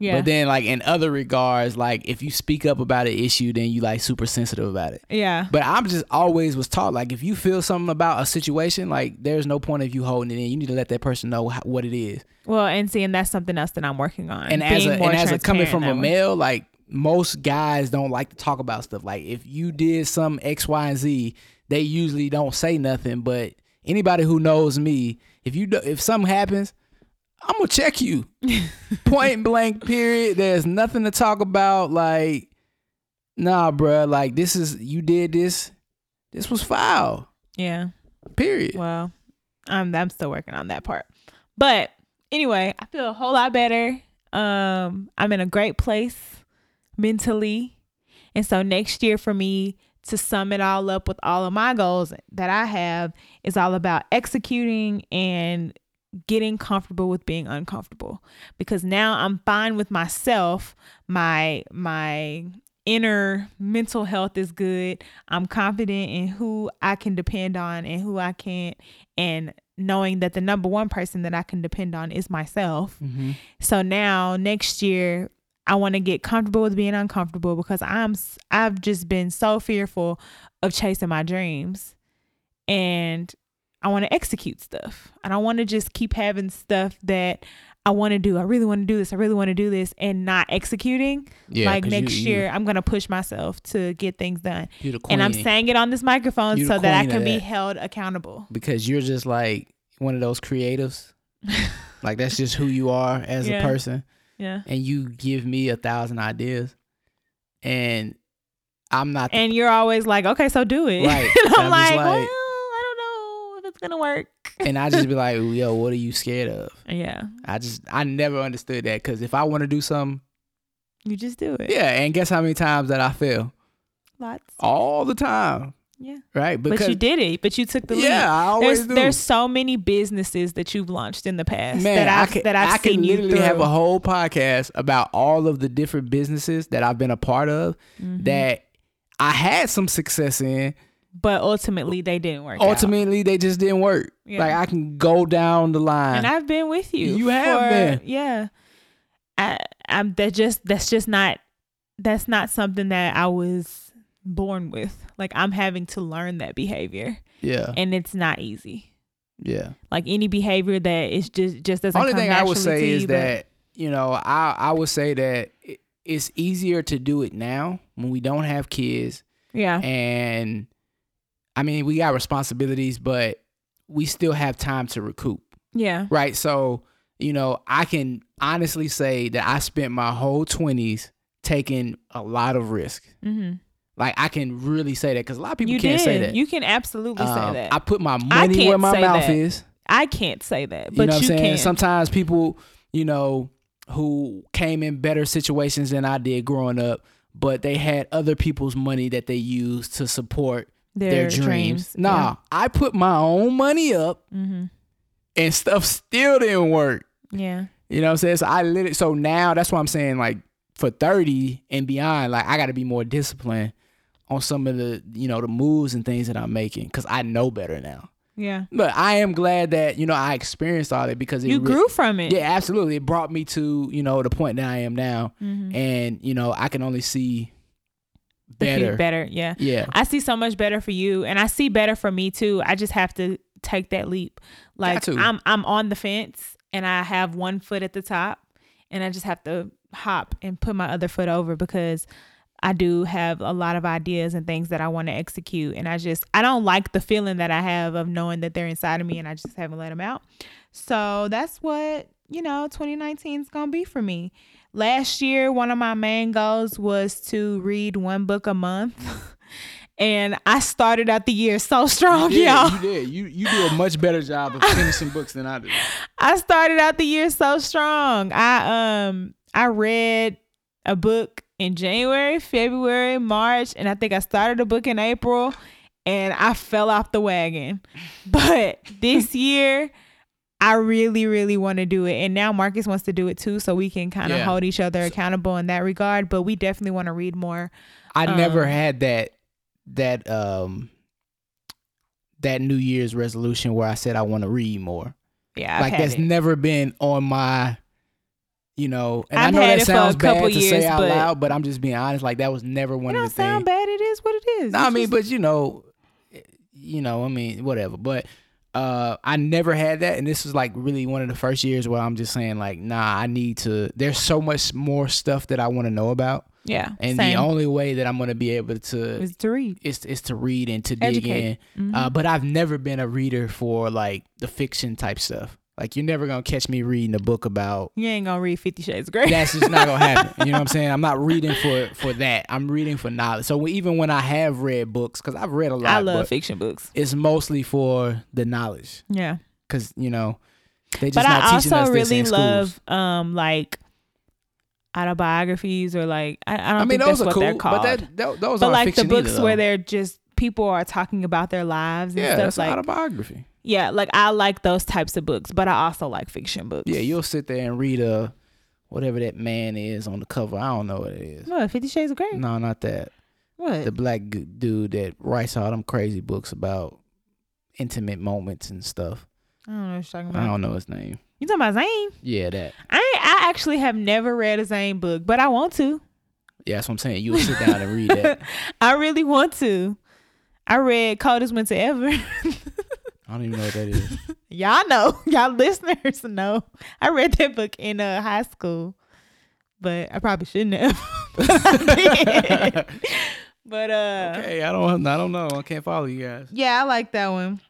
yeah, but then like in other regards like if you speak up about an issue then you like super sensitive about it. yeah, But I'm just always was taught like if you feel something about a situation like there's no point of you holding it in. You need to let that person know how, what it is. well, and see, and that's something else that I'm working on. and as a and as a coming from a male, like most guys don't like to talk about stuff. Like if you did some X, Y, and Z, they usually don't say nothing. But anybody who knows me, if you do, if something happens, I'm gonna check you. Point blank. Period. There's nothing to talk about. Like, nah, bruh. Like this is you did this. This was foul. Yeah. Period. Well, I'm I'm still working on that part. But anyway, I feel a whole lot better. Um, I'm in a great place mentally. And so next year for me to sum it all up with all of my goals that I have is all about executing and getting comfortable with being uncomfortable because now I'm fine with myself. My my inner mental health is good. I'm confident in who I can depend on and who I can't and knowing that the number one person that I can depend on is myself. Mm-hmm. So now next year I want to get comfortable with being uncomfortable because I'm I've just been so fearful of chasing my dreams and I want to execute stuff. I don't want to just keep having stuff that I want to do. I really want to do this. I really want to do this and not executing. Yeah. like next you, year I'm going to push myself to get things done. You, you the queen. And I'm saying it on this microphone You so that I can be that. held accountable. because you're just like one of those creatives. like that's just who you are as Yeah. a person. Yeah. And you give me a thousand ideas, and I'm not the- And you're always like, okay, so do it. Right. and I'm, I'm like, just well, I don't know if it's gonna work. and I just be like, yo, what are you scared of? Yeah. I just I never understood that because if I want to do something, You just do it. Yeah, and guess how many times that I fail? Lots. All the time, Yeah. right? but you did it. But you took the lead. yeah, I always There's do. there's so many businesses that you've launched in the past Man, that I I've can, that I've I can literally through. have a whole podcast about all of the different businesses that I've been a part of Mm-hmm. that I had some success in. but ultimately they didn't work. out. Ultimately, they just didn't work. Yeah. Like I can go down the line. and I've been with you. You have for- been. Yeah. I I'm that just that's just not that's not something that I was born with. Like I'm having to learn that behavior, yeah, and it's not easy. yeah. Like any behavior that is just just doesn't. Only thing I would say to is you, that you know I I would say that it's easier to do it now when we don't have kids yeah, and I mean we got responsibilities, but we still have time to recoup. yeah, right? So, you know, I can honestly say that I spent my whole 20s taking a lot of risk. hmm Like, I can really say that because a lot of people you can't did. say that. You can absolutely say Um, that. I put my money where my mouth that, is. I can't say that, You but know what I'm you saying? can. Sometimes people, you know, who came in better situations than I did growing up, but they had other people's money that they used to support their, dreams. Nah, I put my own money up mm-hmm. and stuff still didn't work. Yeah. You know what I'm saying? So I literally so now that's why I'm saying like for 30 and beyond, like I gotta be more disciplined on some of the, you know, the moves and things that I'm making because I know better now. Yeah. But I am glad that, you know, I experienced all that because it You re- grew from it. Yeah, absolutely. It brought me to, you know, the point that I am now. Mhm. And, you know, I can only see better. Better. Yeah. Yeah. I see so much better for you and I see better for me too. I just have to take that leap. Like. I'm I'm on the fence and I have one foot at the top and I just have to hop and put my other foot over because I do have a lot of ideas and things that I want to execute and I just I don't like the feeling that I have of knowing that they're inside of me and I just haven't let them out. So that's what, you know, 2019 is going to be for me. Last year, one of my main goals was to read one book a month. And I started out the year so strong, You did, y'all. you did. You you do a much better job of finishing books than I do. I started out the year so strong. I um I read a book in January, February, March, and I think I started a book in April and I fell off the wagon. But this year I really, really want to do it. And now Marcus wants to do it too, so we can kind of Yeah. hold each other accountable in that regard. But we definitely want to read more. I never Um, had that that um that New Year's resolution where I said I want to read more. Yeah, I've like that's it. never been on my you know and I've i know that it for a sounds bad to years, say out but- loud but i'm just being honest like that was never one of the things. sound bad. It is what it is. no, i mean just- but you know you know i mean whatever but uh i never had that and this was like really one of the first years where i'm just saying like nah i need to there's so much more stuff that i want to know about yeah, and same. the only way that i'm going to be able to is to read. is, is to read and to dig Educate. in Mhm. uh, but I've never been a reader for like the fiction type stuff. Like you're never gonna catch me reading a book about. You ain't gonna read Fifty Shades of Grey. That's just not gonna happen. You know what I'm saying? I'm not reading for for that. I'm reading for knowledge. So even when I have read books, because I've read a lot, I love but fiction books. it's mostly for the knowledge. Yeah, Because you know they just but not I teaching also us this really in schools. love um like autobiographies or like I, I don't I mean, think those that's are what cool, they're called. but that, tho- those but like the books either, where they're just people are talking about their lives and stuff like yeah, stuff that's like autobiography. Yeah, like I like those types of books, but I also like fiction books. Yeah, you'll sit there and read a whatever that man is on the cover. I don't know what it is. what Fifty Shades of Grey? No, not that. What? the black dude that writes all them crazy books about intimate moments and stuff. I don't know what you're talking about. I don't know his name. You talking about Zane? Yeah, that. I I actually have never read a Zane book, but I want to. Yeah, that's what I'm saying. You'll sit down and read that. I really want to. I read Coldest Winter Ever. I don't even know what that is. Y'all know. Y'all listeners know. I read that book in uh, high school, but I probably shouldn't have. but But uh, okay, I don't. I don't know. I can't follow you guys. yeah, I like that one.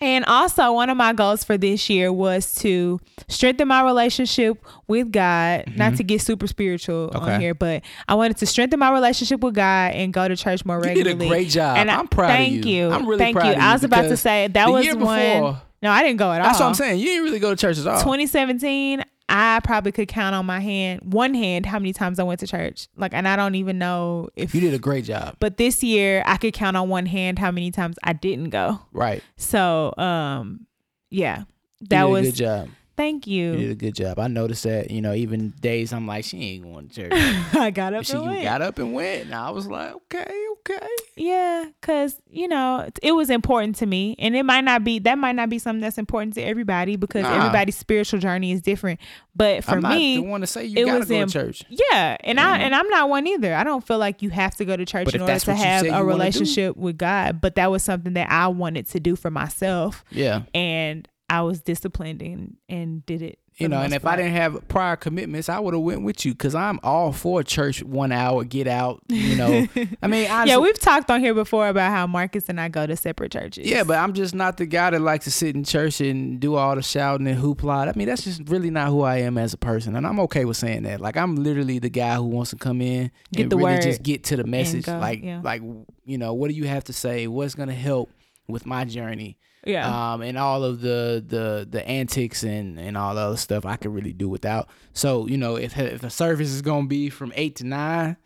And also, one of my goals for this year was to strengthen my relationship with God. Not Mhm. to get super spiritual Okay. on here, but I wanted to strengthen my relationship with God and go to church more You regularly. did a great job. And I- I'm proud thank of you. you. I'm really thank proud you. of you. I was about to say that was one. No, I didn't go at all. That's what I'm saying. You didn't really go to church at all. 2017, I probably could count on my hand, one hand, how many times I went to church. Like, and I don't even know if You did a great job. But this year, I could count on one hand how many times I didn't go. Right. So, um, yeah, You that did was. a good job. Thank You You did a good job. I noticed that, you know, even days I'm like, she ain't going to church. I got up she and went. got up and went. And I was like, okay, okay. Yeah, cause you know it- it was important to me, and it might not be that might not be something that's important to everybody because Nah. everybody's spiritual journey is different. But for I'm me, one to say you it got to was go in- to church. Yeah, and I Mhm. and I'm not one either. I don't feel like you have to go to church But in order to have a you wanna do- relationship with God. But that was something that I wanted to do for myself, Yeah. and I was disciplined and and did it. You know, and if I didn't have prior commitments, I would have went with you because I'm all for church one hour, get out. You know, I mean, honestly, yeah, we've talked on here before about how Marcus and I go to separate churches. Yeah, but I'm just not the guy that likes to sit in church and do all the shouting and hoopla. I mean, that's just really not who I am as a person, and I'm okay with saying that. Like, I'm literally the guy who wants to come in Get and the really just get to the message. go, like, yeah. like you know, what do you have to say? What's gonna help with my journey? Yeah, Um, and all of the the the antics and and all the other stuff I could really do without. So you know, if if a service is gonna be from eight to nine,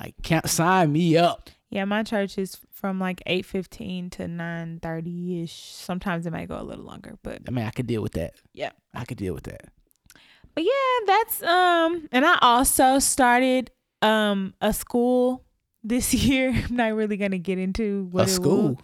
like, count, sign me up. Yeah, my church is from like eight fifteen to nine thirty ish. Sometimes it might go a little longer, but I mean, I could deal with that. Yeah. I could deal with that. but yeah, that's um. And I also started um a school this year. I'm not really gonna get into what a school. will-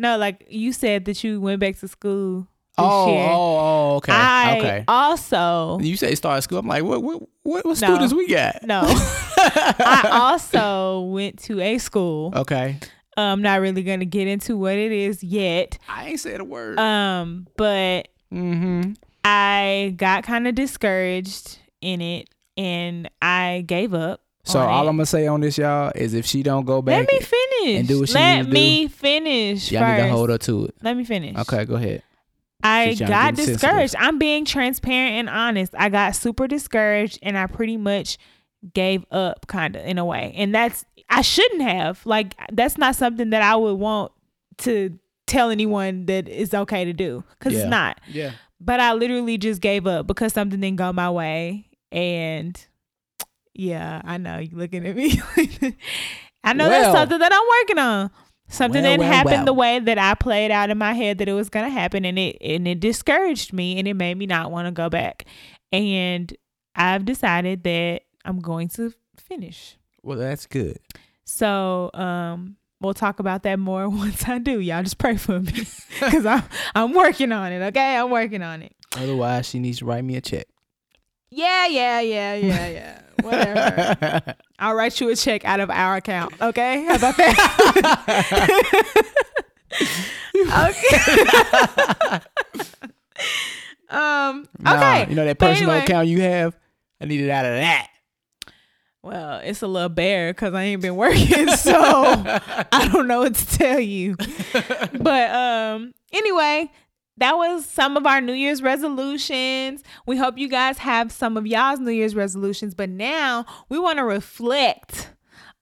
No, like you said that you went back to school. Oh, year. oh, oh, okay, I okay. also You say start school. I'm like, what, what, what, what No. students we got? no. I also went to a school. okay. I'm not really gonna get into what it is yet. I ain't said a word. Um, but mm-hmm. I got kind of discouraged in it and I gave up. So all it. I'm gonna say on this, y'all, is if she don't go back, Let me finish. And do what she Let me finish y'all first. need to hold her to it. Let me finish. Okay, go ahead. I She's trying to got get sensitive. discouraged. I'm being transparent and honest. I got super discouraged and I pretty much gave up kind of in a way. And that's I shouldn't have. Like that's not something that I would want to tell anyone that it's okay to do cuz Yeah. it's not. Yeah. But I literally just gave up because something didn't go my way. And yeah, I know you're looking at me. I know Well. that's something that I'm working on. Something Well, didn't well, happen well. the way that I played out in my head that it was gonna happen, and it and it discouraged me, and it made me not want to go back. And I've decided that I'm going to finish. Well, that's good. So um, we'll talk about that more once I do. Y'all just pray for me because I'm I'm working on it. Okay, I'm working on it. Otherwise, she needs to write me a check. Yeah, yeah, yeah, yeah, yeah. Whatever. I'll write you a check out of our account. Okay, how about that? okay. um. Nah, Okay. you know that personal anyway. account you have? I need it out of that. Well, it's a little bare because I ain't been working, so I don't know what to tell you. But um, anyway, that was some of our New Year's resolutions. We hope you guys have some of y'all's New Year's resolutions. But now we want to reflect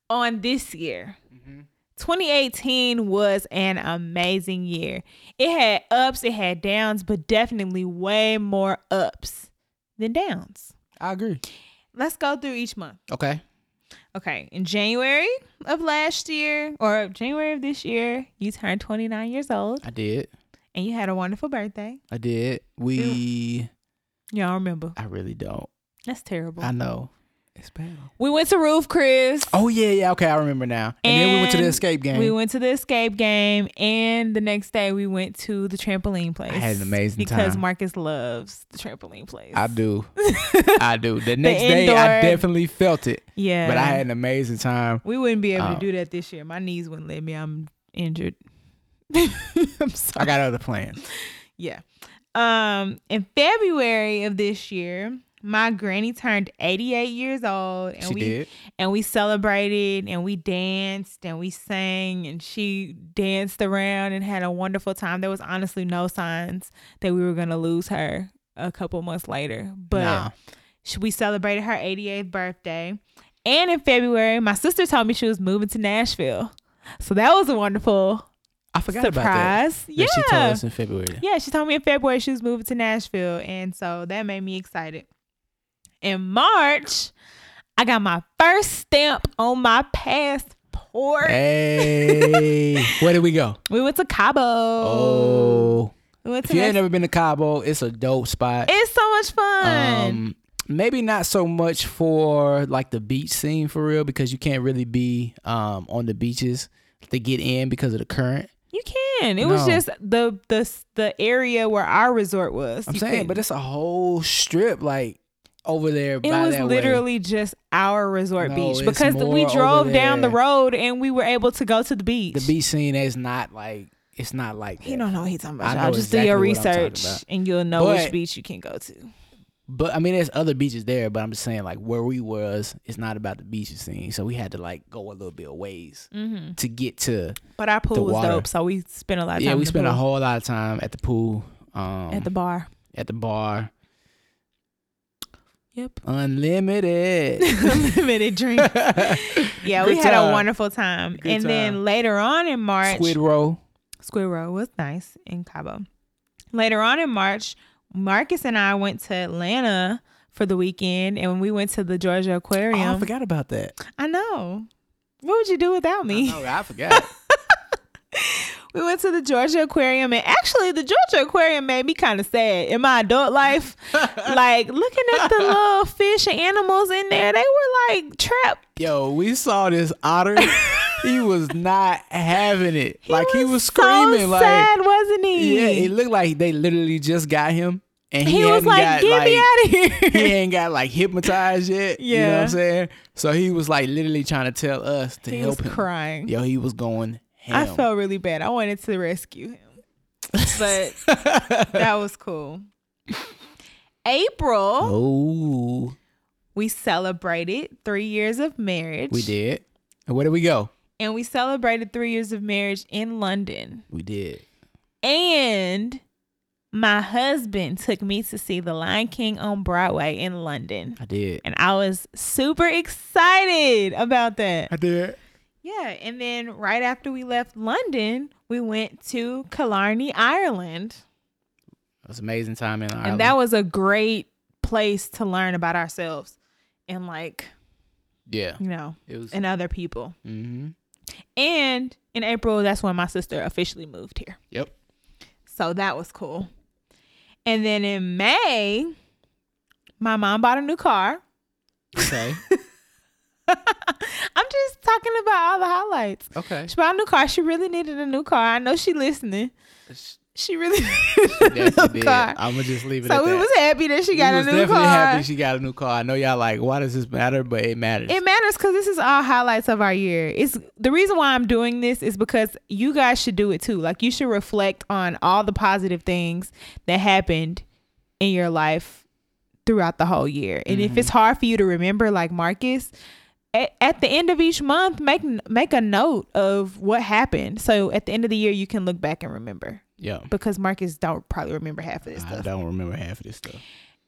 on this year. Mm-hmm. 2018 was an amazing year. It had ups, it had downs, but definitely way more ups than downs. I agree. Let's go through each month. Okay. Okay, in January of last year or January of this year, you turned 29 years old I did. And you had a wonderful birthday. I did. We. Y'all remember? I really don't. That's terrible. I know. It's bad. we went to Ruth's Chris. Oh yeah, yeah. Okay, I remember now. And, then we went to the escape game. We went to the escape game, and the next day we went to the trampoline place. had an amazing because time. Because Marcus loves the trampoline place. I do. I do. The next day, I definitely felt it. yeah, But I had an amazing time. We wouldn't be able Oh. to uh, do that this year. My knees wouldn't let me. I'm injured. I'm sorry. I got other plans. Yeah. Um, in February of this year, my granny turned 88 years old, and she we did. and we celebrated and we danced and we sang and she danced around and had a wonderful time. There was honestly no signs that we were gonna lose her a couple months later, but Nah. we celebrated her 88th birthday. And in February, my sister told me she was moving to Nashville, so that was a wonderful I forgot about that. surprise. That Yeah, she told us in February. yeah, she told me in February she was moving to Nashville, and so that made me excited. In March, I got my first stamp on my passport. Hey, where did we go? We went to Cabo. Oh, we went if to you ain't never been to Cabo, it's a dope spot. It's so much fun. Um, maybe not so much for like the beach scene for real because you can't really be um on the beaches to get in because of the current. You can. It was just the the the area where our resort was. I'm You saying, couldn't. but it's a whole strip like over there. it by was that way. literally just our resort No, beach because we drove down the road and we were able to go to the beach. the beach scene is not like it's not like He that. don't know what he's talking about. know Y'all just exactly do your what I'm talking research and you'll know which beach you can go to. But I mean, there's other beaches there. But I'm just saying, like where we was, it's not about the beach scene. So we had to like go a little bit of ways Mm-hmm. to get to. But our The pool was water. dope, so we spent a lot of time. Yeah, we spent a whole lot of time at the pool, um, at the bar. at the bar, Yep. unlimited. Unlimited drink. Yeah, we Good had a wonderful time. Good and then later on in March, Squid Roe. Squid Roe was nice in Cabo. Later on in March, Marcus and I went to Atlanta for the weekend, and when we went to the Georgia Oh, Aquarium. I forgot about that. I know. What would you do without me? I, know, I forgot. We went to the Georgia Aquarium, and actually, the Georgia Aquarium made me kind of sad in my adult life. like looking at the little fish and animals in there, they were like trapped. Yo, we saw this otter. He was not having it. like he was so screaming. like sad, wasn't he? yeah, it looked like they literally just got him, and he, he was like, got, "Get like, me out of here!" he ain't got like hypnotized yet. You know what Yeah. I'm saying? So he was like literally trying to tell us to he help was him. crying. Yo, he was going ham. I felt really bad. I wanted to rescue him, but that was cool. April, Oh, we celebrated three years of marriage. we did. And where did we go? And we celebrated three years of marriage in London. We did. And my husband took me to see The Lion King on Broadway in London. I did. And I was super excited about that. I did. Yeah. And then right after we left London, we went to Killarney, Ireland. It was an amazing time in Ireland. And that was a great place to learn about ourselves and, like, yeah. you know, It was. and other people. mm-hmm. And in April, that's when my sister officially moved here. Yep. So that was cool. And then in May, my mom bought a new car. Okay. I'm just talking about all the highlights. okay. She bought a new car. She really needed a new car. I know she listening. She really Definitely needed a new did. car. I'm gonna just leave it So at we that. was happy that she got we a was new definitely car. happy she got a new car. I know y'all like, why does this matter? But it matters. It matters because this is all highlights of our year. It's the reason why I'm doing this is because you guys should do it too. Like you should reflect on all the positive things that happened in your life throughout the whole year. And if it's mm-hmm. hard for you to remember, like Marcus, at, at the end of each month, make make a note of what happened. So at the end of the year, you can look back and remember. Yeah. Because Marcus don't probably remember half of this stuff. I stuff. don't remember half of this stuff.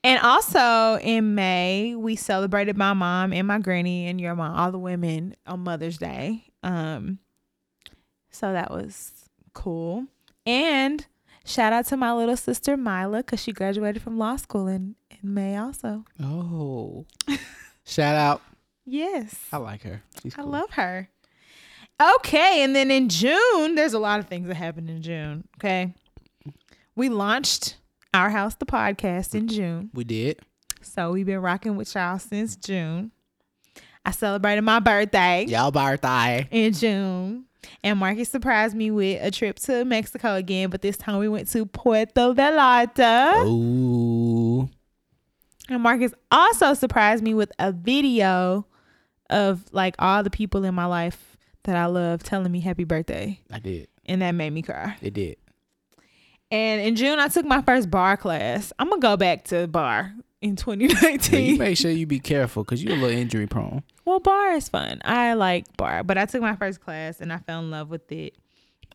And also in May, we celebrated my mom and my granny and your mom, all the women on Mother's Day. Um, so that was cool. And shout out to my little sister Mila because she graduated from law school in, in May also. Oh. Shout out. Yes. I like her. She's I cool. love her. Okay, and then in June, there's a lot of things that happened in June. Okay. We launched Our House the podcast in June. We did. So we've been rocking with y'all since June. I celebrated my birthday Y'all birthday. in June. And Marcus surprised me with a trip to Mexico again, but this time we went to Puerto Vallarta. Ooh. And Marcus also surprised me with a video of like all the people in my life that I love telling me happy birthday. I did. And that made me cry. It did. And in June, I took my first bar class. I'm going to go back to bar in Yeah, you 2019. make sure you be careful because you're a little injury prone. Well, bar is fun. I like bar, but I took my first class and I fell in love with it.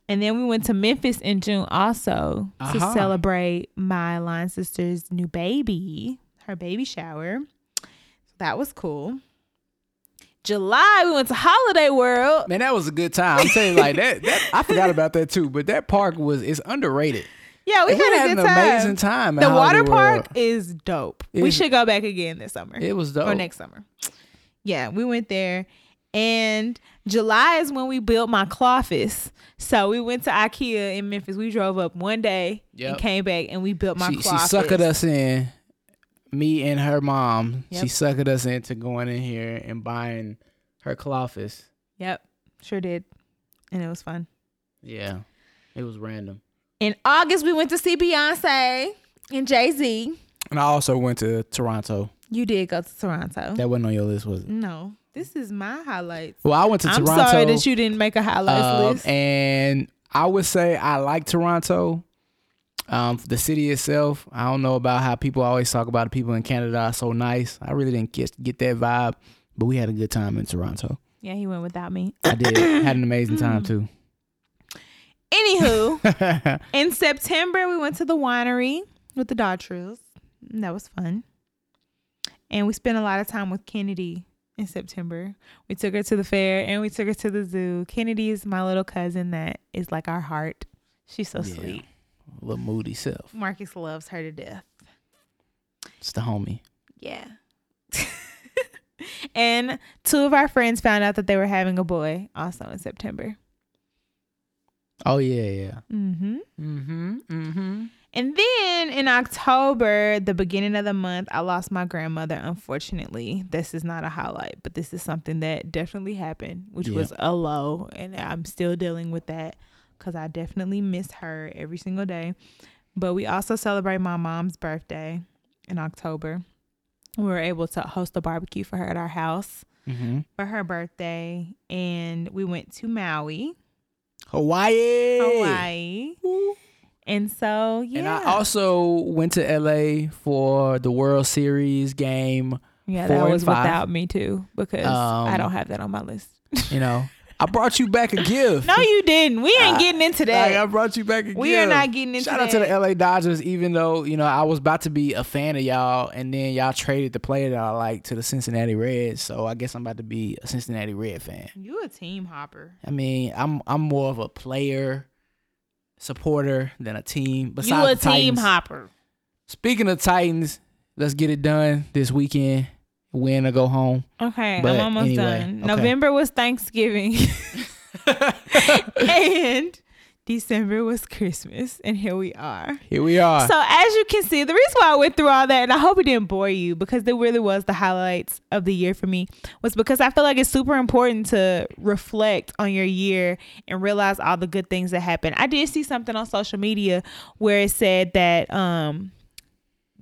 And then we went to Memphis in June also to celebrate my line sister's new baby, her baby shower. So that was cool. July, we went to Holiday World. Man, that was a good time. I'm saying like that, that I forgot about that too. But that park was it's underrated. Yeah, we We had a had an time. amazing time. at The water park World. is dope. we should go back again this summer It was dope. or next summer. Yeah, we went there. And July is when we built my cloffice. So we went to IKEA in Memphis. We drove up one day Yep. and came back and we built my she, she suckered us in. Me and her mom. She Yep. suckered us into going in here and buying her cloffice. Yep, sure did. And it was fun. Yeah, it was random. In August, we went to see Beyonce and Jay Z. And I also went to Toronto. You did go to Toronto. That wasn't on your list, was it? no, this is my highlights. Well, I went to Toronto. I'm sorry that you didn't make a highlights um, list. And I would say I like Toronto. Um, the city itself, I don't know about how people always talk about the people in Canada are so nice. I really didn't get get that vibe, but we had a good time in Toronto. Yeah, he went without me. I did had an amazing time too. Anywho, in September we went to the winery with the Daughtrills. That was fun. And we spent a lot of time with Kennedy in September. We took her to the fair and we took her to the zoo. Kennedy is my little cousin that is like our heart. She's so Yeah. sweet. A little moody self. Marcus loves her to death. It's the homie. Yeah. and two of our friends found out that they were having a boy also in September. Oh yeah, yeah. Mm-hmm. Mm-hmm. Mm-hmm. And then in October, the beginning of the month, I lost my grandmother. Unfortunately, this is not a highlight, but this is something that definitely happened, which Yeah. was a low, and I'm still dealing with that because I definitely miss her every single day. But we also celebrate my mom's birthday in October. We were able to host a barbecue for her at our house Mm-hmm. for her birthday, and we went to Maui, Hawaii. Hawaii. And so, yeah. And I also went to LA for the World Series game. Yeah, that was five. without me too because I Um, don't have that on my list. You know, I brought you back a gift. No, you didn't. We ain't I- getting into that. Like, I brought you back a gift. We are not getting into that. Shout out to the LA Dodgers, even though, you know, I was about to be a fan of y'all and then y'all traded the player that I like to the Cincinnati Reds. So I guess I'm about to be a Cincinnati Red fan. You a team hopper. I mean, I'm I'm more of a player supporter than a team. Besides you a team hopper. Speaking of Titans, let's get it done this weekend. Win or go home. Okay, But I'm almost anyway, done. okay. November was Thanksgiving, and December was Christmas, and here we are. Here we are. So as you can see, the reason why I went through all that, and I hope it didn't bore you, because it really was the highlights of the year for me, was because I feel like it's super important to reflect on your year and realize all the good things that happened. I did see something on social media where it said that um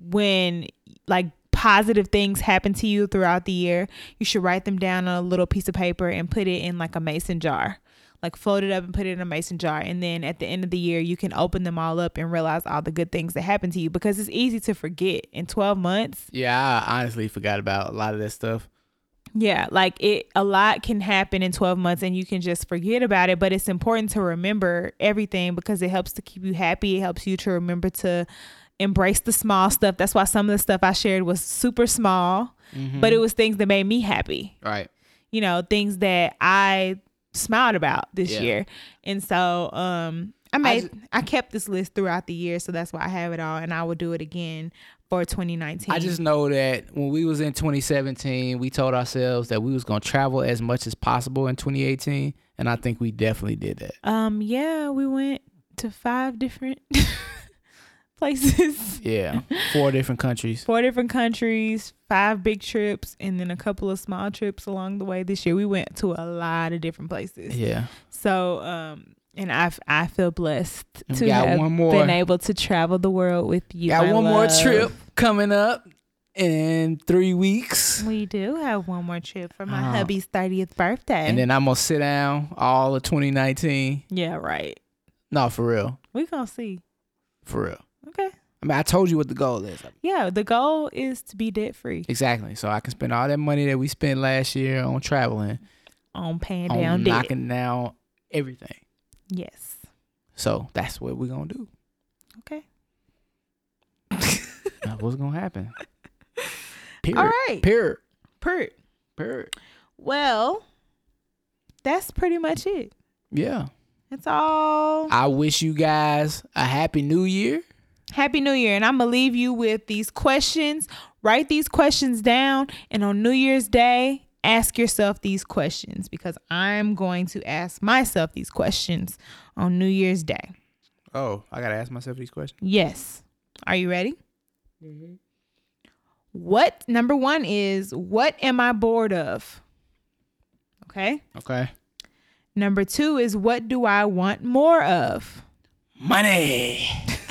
when like positive things happen to you throughout the year, you should write them down on a little piece of paper and put it in like a mason jar. Like fold it up and put it in a mason jar. And then at the end of the year, you can open them all up and realize all the good things that happened to you because it's easy to forget in 12 months. yeah, I honestly forgot about a lot of that stuff. Yeah, like it a lot can happen in 12 months and you can just forget about it, but it's important to remember everything because it helps to keep you happy. It helps you to remember to embrace the small stuff. That's why some of the stuff I shared was super small, but it was things that made me happy. Right. You know, things that I smiled about this Yeah. year. And so um I made ju- I kept this list throughout the year, so that's why I have it all and I will do it again for 2019. I just know that when we was in 2017, we told ourselves that we was gonna travel as much as possible in 2018, and I think we definitely did that. Um, yeah, we went to five different places, Yeah, four different countries. four different countries, five big trips, and then a couple of small trips along the way this year. We went to a lot of different places. Yeah, So, um, and I I feel blessed And to have been able to travel the world with you. got one more trip coming up in three weeks, We do have one more trip for my Uh, hubby's 30th birthday. and then I'm gonna sit down all of 2019. yeah, right. No, for real, We gonna see. for real. Okay. I mean, I told you what the goal is. Yeah, the goal is to be debt free Exactly. So I can spend all that money that we spent last year on traveling, on paying on down debt. knocking down everything. Yes. So that's what we're gonna do. Okay. What's gonna happen. Period. All right. Period. Pert. Period. Well, that's pretty much it. Yeah. That's all. I wish you guys a happy new year. Happy New Year. And I'm going to leave you with these questions. Write these questions down. And on New Year's Day, ask yourself these questions because I'm going to ask myself these questions on New Year's Day. Oh, I gotta ask myself these questions. Yes. Are you ready? Mm-hmm. What number one is what am I bored of? Okay. Okay. Number two is what do I want more of? Money.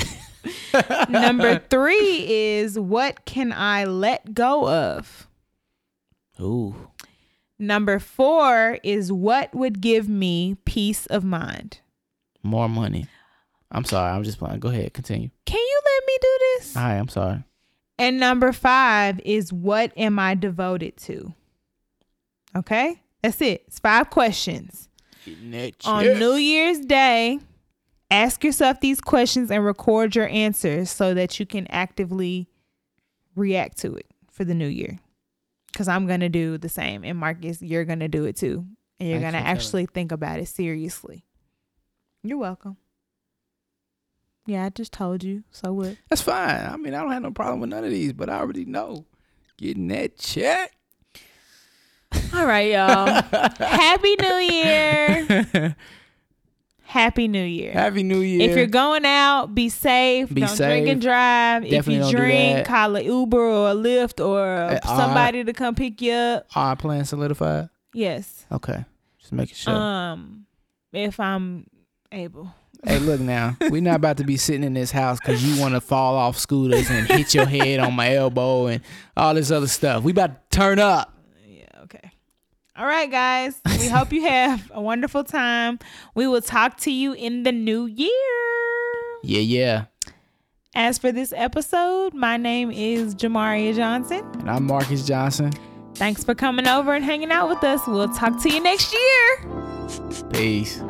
number three is what can I let go of? Ooh. Number four is what would give me peace of mind? More money. I'm sorry. I'm just playing. Go ahead. Continue. Can you let me do this? All right. I'm sorry. And number five is what am I devoted to? Okay, that's it. It's five questions. On New Year's Day, ask yourself these questions and record your answers so that you can actively react to it for the new year. Because I'm going to do the same. And Marcus, you're going to do it too. And you're going to telling. actually think about it seriously. You're welcome. Yeah, I just told you. So what? That's fine. I mean, I don't have no problem with none of these, but I already know getting that check. All right, y'all. Happy New Year. Happy New Year. Happy New Year. If you're going out, be safe. Be don't drink and drive. Definitely if you drink, call an Uber or a Lyft or Uh, uh, somebody to come pick you up. our plan solidified. Yes. Okay, just making sure. Um, if I'm able. hey, look now, we're not about to be sitting in this house because you want to fall off scooters and hit your head on my elbow and all this other stuff. We about to turn up. All right, guys. We hope you have a wonderful time. We will talk to you in the new year. Yeah, yeah. As for this episode, my name is Jamaria Johnson. And I'm Marcus Johnson. Thanks for coming over and hanging out with us. We'll talk to you next year. Peace.